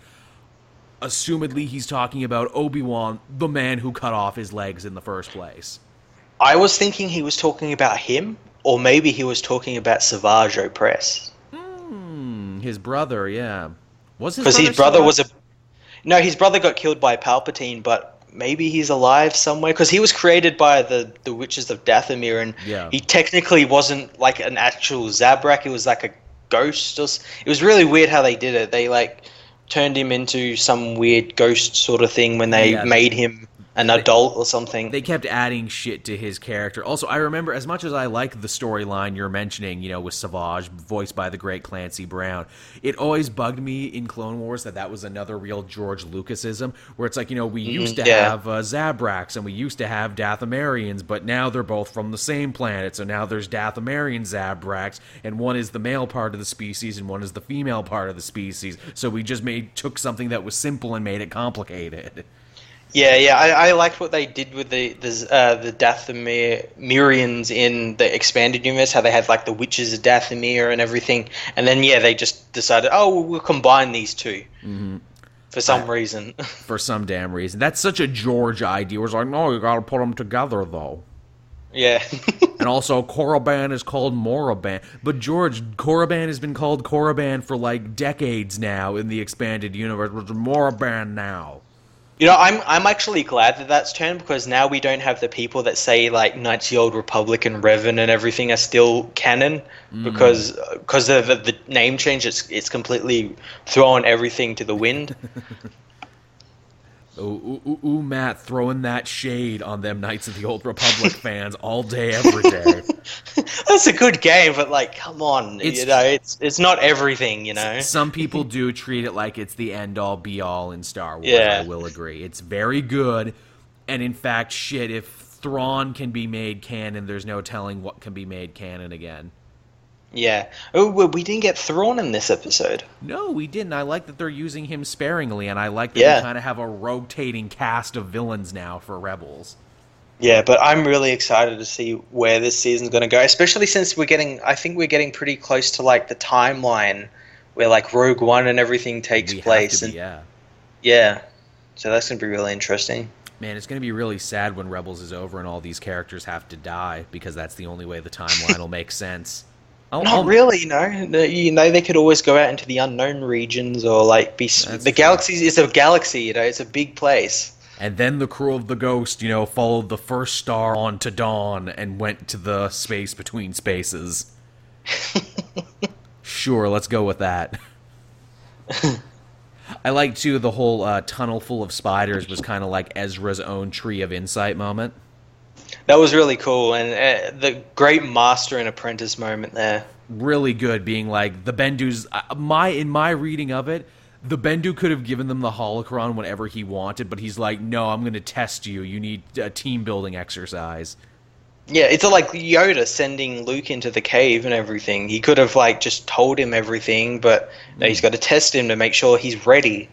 [SPEAKER 1] Assumedly, he's talking about Obi Wan, the man who cut off his legs in the first place.
[SPEAKER 2] I was thinking he was talking about him, or maybe he was talking about Savage Opress.
[SPEAKER 1] Hmm, his brother, yeah, was his
[SPEAKER 2] Because his brother was a. No, his brother got killed by Palpatine, but maybe he's alive somewhere. Because he was created by the, the Witches of Dathomir, and
[SPEAKER 1] Yeah.
[SPEAKER 2] he technically wasn't like an actual Zabrak. It was like a ghost. Or, it was really weird how they did it. They like turned him into some weird ghost sort of thing when they
[SPEAKER 1] Yeah, they-
[SPEAKER 2] made him an adult or something.
[SPEAKER 1] they kept adding shit to his character. Also, I remember as much as I like the storyline you're mentioning, you know, with Savage, voiced by the great Clancy Brown, it always bugged me in Clone Wars that that was another real George Lucasism, where it's like, you know, we used to
[SPEAKER 2] yeah.
[SPEAKER 1] have uh, Zabraks and we used to have Dathomirians, but now they're both from the same planet, so now there's Dathomirian Zabraks, and one is the male part of the species and one is the female part of the species. So we just made took something that was simple and made it complicated.
[SPEAKER 2] Yeah, yeah, I, I liked what they did with the the uh, the Dathomirians in the expanded universe. How they had like the witches of Dathomir and everything, and then yeah, they just decided, oh, we'll combine these 2 for some reason.
[SPEAKER 1] for some damn reason. That's such a George idea. Where it's like, no, you gotta put them together, though.
[SPEAKER 2] yeah,
[SPEAKER 1] And also, Korriban is called Moraban. But George, Korriban has been called Korriban for like decades now in the expanded universe. It's Moraban now.
[SPEAKER 2] You know, I'm I'm actually glad that that's turned because now we don't have the people that say like Knights of the Old Republic and Revan and everything are still canon mm. because uh, because of the, the name change. It's it's completely throwing everything to the wind.
[SPEAKER 1] Ooh, ooh, ooh, ooh, Matt throwing that shade on them Knights of the Old Republic fans all day, every day.
[SPEAKER 2] That's a good game, but like, come on,
[SPEAKER 1] It's-
[SPEAKER 2] you know, it's it's not everything, you know.
[SPEAKER 1] Some people do treat it like it's the end all be all in Star Wars.
[SPEAKER 2] Yeah.
[SPEAKER 1] I will agree. It's very good. And in fact, shit, if Thrawn can be made canon, there's no telling what can be made canon again.
[SPEAKER 2] Yeah. Oh, we didn't get Thrawn in this episode.
[SPEAKER 1] No, we didn't. I like that they're using him sparingly, and I like that
[SPEAKER 2] Yeah.
[SPEAKER 1] we kind of have a rotating cast of villains now for Rebels.
[SPEAKER 2] Yeah, but I'm really excited to see where this season's going to go, especially since we're getting. I think we're getting pretty close to like the timeline where like Rogue One and everything takes
[SPEAKER 1] We
[SPEAKER 2] place,
[SPEAKER 1] to
[SPEAKER 2] and
[SPEAKER 1] yeah.
[SPEAKER 2] yeah, so that's going to be really interesting.
[SPEAKER 1] Man, it's going to be really sad when Rebels is over and all these characters have to die because that's the only way the timeline will make sense. I'll-
[SPEAKER 2] Not
[SPEAKER 1] I'll-
[SPEAKER 2] really, you know. The- You know, they could always go out into the unknown regions or like be. the
[SPEAKER 1] fair.
[SPEAKER 2] galaxy is a galaxy, you know. It's a big place.
[SPEAKER 1] And then the crew of the Ghost, you know, followed the first star on to dawn and went to the space between spaces. sure, let's go with that. I like too the whole uh, tunnel full of spiders was kind of like Ezra's own tree of insight moment.
[SPEAKER 2] That was really cool, and uh, the great master and apprentice moment there.
[SPEAKER 1] Really good, being like the Bendu's. Uh, my in my reading of it, the Bendu could have given them the holocron whenever he wanted, but he's like, no, I'm going to test you. You need a team building exercise.
[SPEAKER 2] Yeah, it's like Yoda sending Luke into the cave and everything. He could have like just told him everything, but no, he's got to test him to make sure he's ready.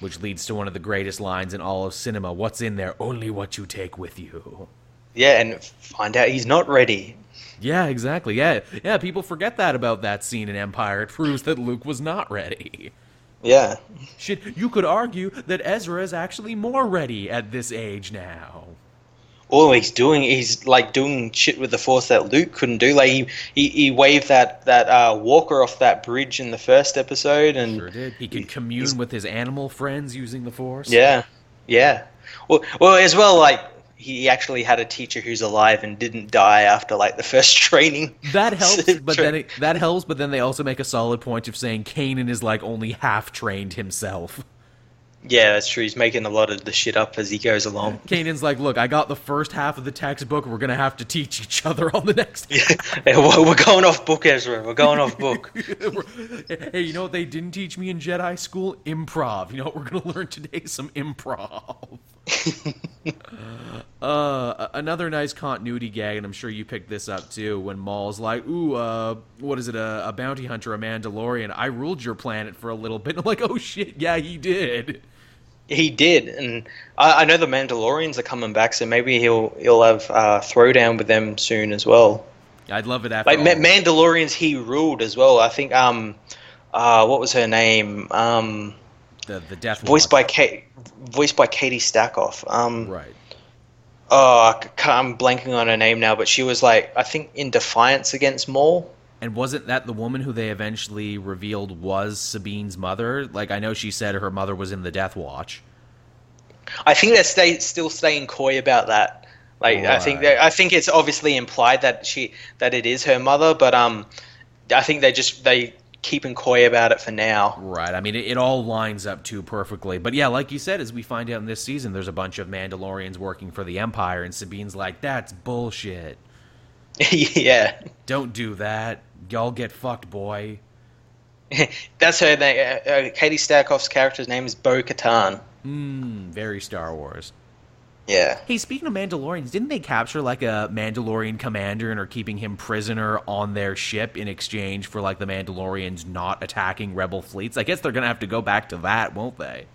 [SPEAKER 1] Which leads to one of the greatest lines in all of cinema. What's in there? Only what you take with you.
[SPEAKER 2] Yeah, and find out he's not ready.
[SPEAKER 1] Yeah, exactly. Yeah, yeah. People forget that about that scene in Empire. It proves that Luke was not ready.
[SPEAKER 2] Yeah.
[SPEAKER 1] Shit, you could argue that Ezra is actually more ready at this age now.
[SPEAKER 2] All he's doing, he's like doing shit with the Force that Luke couldn't do. Like he he, he waved that that uh, Walker off that bridge in the first episode, and
[SPEAKER 1] Sure did. He could commune with his animal friends using the Force.
[SPEAKER 2] yeah, yeah. Well, well, as well, like he actually had a teacher who's alive and didn't die after like the first training.
[SPEAKER 1] That helps, but then it, that helps, but then they also make a solid point of saying Kanan is like only half trained himself.
[SPEAKER 2] Yeah, that's true. He's making a lot of the shit up as he goes along.
[SPEAKER 1] Kanan's like, look, I got the first half of the textbook. We're gonna have to teach each other on the next.
[SPEAKER 2] Yeah, we're going off book, Ezra. We're going off book.
[SPEAKER 1] hey, you know what they didn't teach me in Jedi school? Improv. You know what we're gonna learn today? Some improv. uh, another nice continuity gag, and I'm sure you picked this up too. When Maul's like, "Ooh, uh, what is it? A, a bounty hunter, a Mandalorian? I ruled your planet for a little bit." And I'm like, "Oh shit, yeah, he did."
[SPEAKER 2] He did, and I, I know the Mandalorians are coming back, so maybe he'll he'll have uh, throwdown with them soon as well.
[SPEAKER 1] I'd love it after
[SPEAKER 2] Like. Ma- Mandalorians, he ruled as well. I think um, uh, what was her name? Um,
[SPEAKER 1] the the death
[SPEAKER 2] voiced by Kate, voiced by Katee Sackhoff. Um,
[SPEAKER 1] right.
[SPEAKER 2] Oh, I'm blanking on her name now, but she was like I think in defiance against Maul.
[SPEAKER 1] And wasn't that the woman who they eventually revealed was Sabine's mother? Like I know she said her mother was in the Death Watch.
[SPEAKER 2] I think they're stay, still staying coy about that. Like I think they I think it's obviously implied that she that it is her mother, but um, I think they just they keeping coy about it for now.
[SPEAKER 1] Right. I mean, it, it all lines up too perfectly. But yeah, like you said, as we find out in this season, there's a bunch of Mandalorians working for the Empire, and Sabine's like, "That's bullshit.
[SPEAKER 2] yeah,
[SPEAKER 1] Don't do that. Y'all get fucked, boy."
[SPEAKER 2] that's her name. Uh, uh, Katee Sackhoff's character's name is Bo Katan.
[SPEAKER 1] Hmm. Very Star Wars.
[SPEAKER 2] Yeah.
[SPEAKER 1] Hey, speaking of Mandalorians, didn't they capture like a Mandalorian commander and are keeping him prisoner on their ship in exchange for like the Mandalorians not attacking rebel fleets? I guess they're gonna have to go back to that, won't they?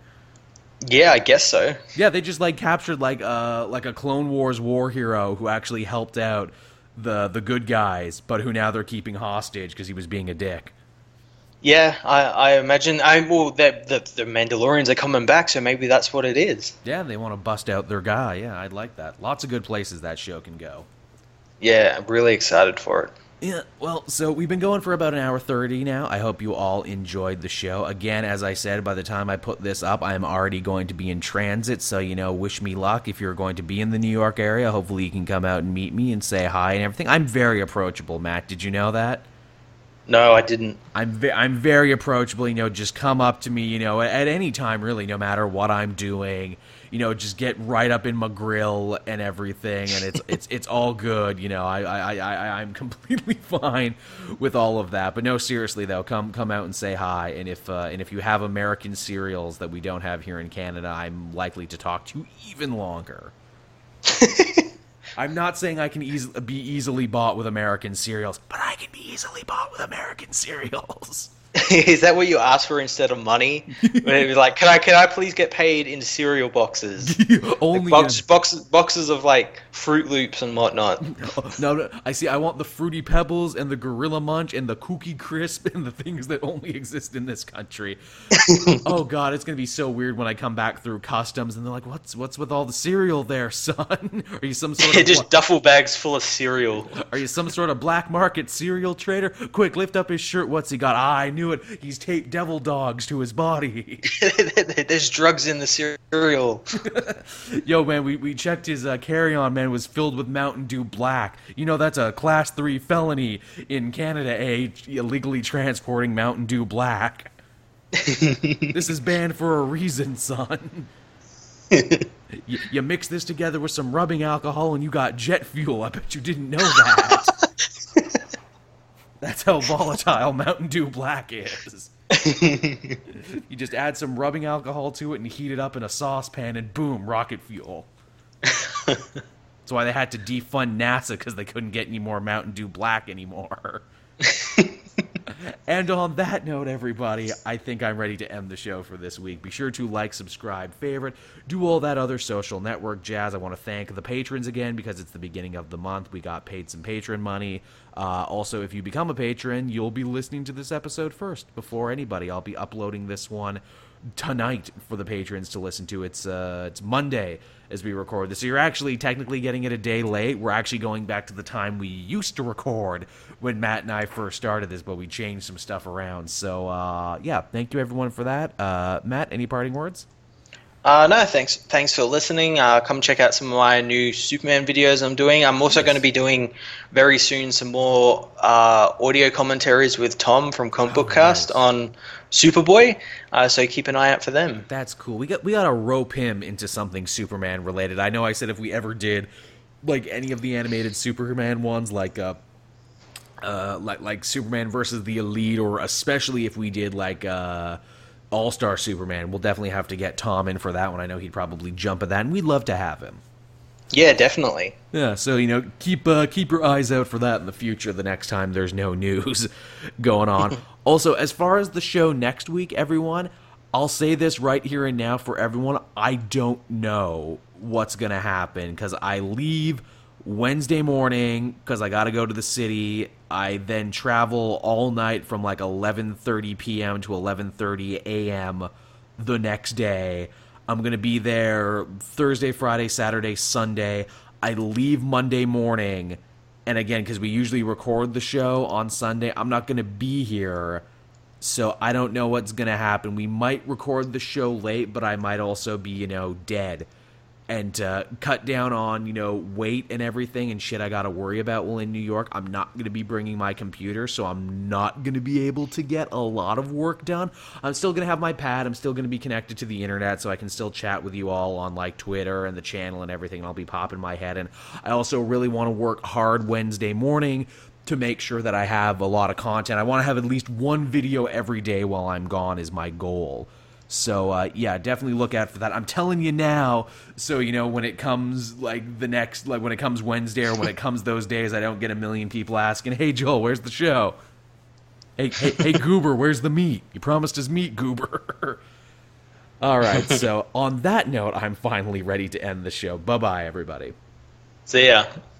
[SPEAKER 2] Yeah, I guess so.
[SPEAKER 1] Yeah, they just like captured like uh like a Clone Wars war hero who actually helped out the the good guys, but who now they're keeping hostage because he was being a dick.
[SPEAKER 2] Yeah, I, I imagine. I well, the, the the Mandalorians are coming back, so maybe that's what it is.
[SPEAKER 1] Yeah, they want to bust out their guy. Yeah, I'd like that. Lots of good places that show can go.
[SPEAKER 2] Yeah, I'm really excited for it.
[SPEAKER 1] Yeah, well, so we've been going for about an hour 30 now. I hope you all enjoyed the show. Again, as I said, by the time I put this up, I'm already going to be in transit, so, you know, wish me luck if you're going to be in the New York area. Hopefully, you can come out and meet me and say hi and everything. I'm very approachable, Matt. Did you know that?
[SPEAKER 2] No, I didn't.
[SPEAKER 1] I'm ve- I'm very approachable. You know, just come up to me. You know, at, at any time, really, no matter what I'm doing. You know, just get right up in my grill and everything, and it's it's it's all good. You know, I I, I I'm completely fine with all of that. But no, seriously though, come come out and say hi. And if uh, and if you have American cereals that we don't have here in Canada, I'm likely to talk to you even longer. I'm not saying I can eas- be easily bought with American cereals, but I can be easily bought with American cereals.
[SPEAKER 2] is that what you asked for instead of money? When it was like, can I can I please get paid in cereal boxes?
[SPEAKER 1] Only
[SPEAKER 2] Box,
[SPEAKER 1] in-
[SPEAKER 2] boxes boxes of like Froot Loops and whatnot.
[SPEAKER 1] no, no, I see. I want the fruity pebbles and the gorilla munch and the cookie crisp and the things that only exist in this country. oh god, it's gonna be so weird when I come back through customs and they're like, "What's what's with all the cereal there, son? Are you some sort of
[SPEAKER 2] just duffel bags full of cereal.
[SPEAKER 1] are you some sort of black market cereal trader? Quick, lift up his shirt. What's he got? Ah, I knew knew it. He's taped devil dogs to his body.
[SPEAKER 2] There's drugs in the cereal.
[SPEAKER 1] Yo, man, we, we checked his uh, carry on, man, was filled with Mountain Dew Black. You know, that's a class 3 felony in Canada, A, illegally transporting Mountain Dew Black. this is banned for a reason, son. you, you mix this together with some rubbing alcohol and you got jet fuel. I bet you didn't know that. That's how volatile Mountain Dew Black is. you just add some rubbing alcohol to it and heat it up in a saucepan, and boom, rocket fuel. That's why they had to defund NASA because they couldn't get any more Mountain Dew Black anymore. And on that note, everybody, I think I'm ready to end the show for this week. Be sure to like, subscribe, favorite, do all that other social network jazz. I want to thank the patrons again because it's the beginning of the month. We got paid some patron money. Uh, also, if you become a patron, you'll be listening to this episode first before anybody. I'll be uploading this one tonight for the patrons to listen to. It's uh, it's Monday as we record this, so you're actually technically getting it a day late. We're actually going back to the time we used to record when Matt and I first started this, but we changed some stuff around. So uh, yeah, thank you everyone for that. Uh, Matt, any parting words?
[SPEAKER 2] Uh, no, thanks. Thanks for listening. Uh, come check out some of my new Superman videos I'm doing. I'm also going to be doing very soon some more uh, audio commentaries with Tom from Comic Book
[SPEAKER 1] Oh,
[SPEAKER 2] Cast
[SPEAKER 1] nice.
[SPEAKER 2] on Superboy. Uh, so keep an eye out for them.
[SPEAKER 1] That's cool. We got we got to rope him into something Superman related. I know I said if we ever did like any of the animated Superman ones, like uh, uh, like like Superman versus the Elite, or especially if we did like uh, All Star Superman, we'll definitely have to get Tom in for that one. I know he'd probably jump at that, and we'd love to have him.
[SPEAKER 2] Yeah, definitely.
[SPEAKER 1] Yeah, so you know, keep uh, keep your eyes out for that in the future. The next time there's no news going on. also, as far as the show next week, everyone, I'll say this right here and now for everyone. I don't know what's gonna happen because I leave Wednesday morning because I got to go to the city. I then travel all night from like 11:30 p.m. to 11:30 a.m. the next day. I'm going to be there Thursday, Friday, Saturday, Sunday. I leave Monday morning. And again, because we usually record the show on Sunday, I'm not going to be here. So I don't know what's going to happen. We might record the show late, but I might also be, you know, dead. And uh, cut down on, you know, weight and everything and shit I got to worry about while in New York. I'm not going to be bringing my computer, so I'm not going to be able to get a lot of work done. I'm still going to have my pad. I'm still going to be connected to the internet, so I can still chat with you all on, like, Twitter and the channel and everything. And I'll be popping my head. And I also really want to work hard Wednesday morning to make sure that I have a lot of content. I want to have at least one video every day while I'm gone is my goal. So uh, yeah, definitely look out for that. I'm telling you now, so you know when it comes like the next, like when it comes Wednesday or when it comes those days, I don't get a million people asking, "Hey Joel, where's the show?" Hey, hey, hey Goober, where's the meat? You promised us meat, Goober. All right, so on that note, I'm finally ready to end the show. Bye bye, everybody.
[SPEAKER 2] See ya.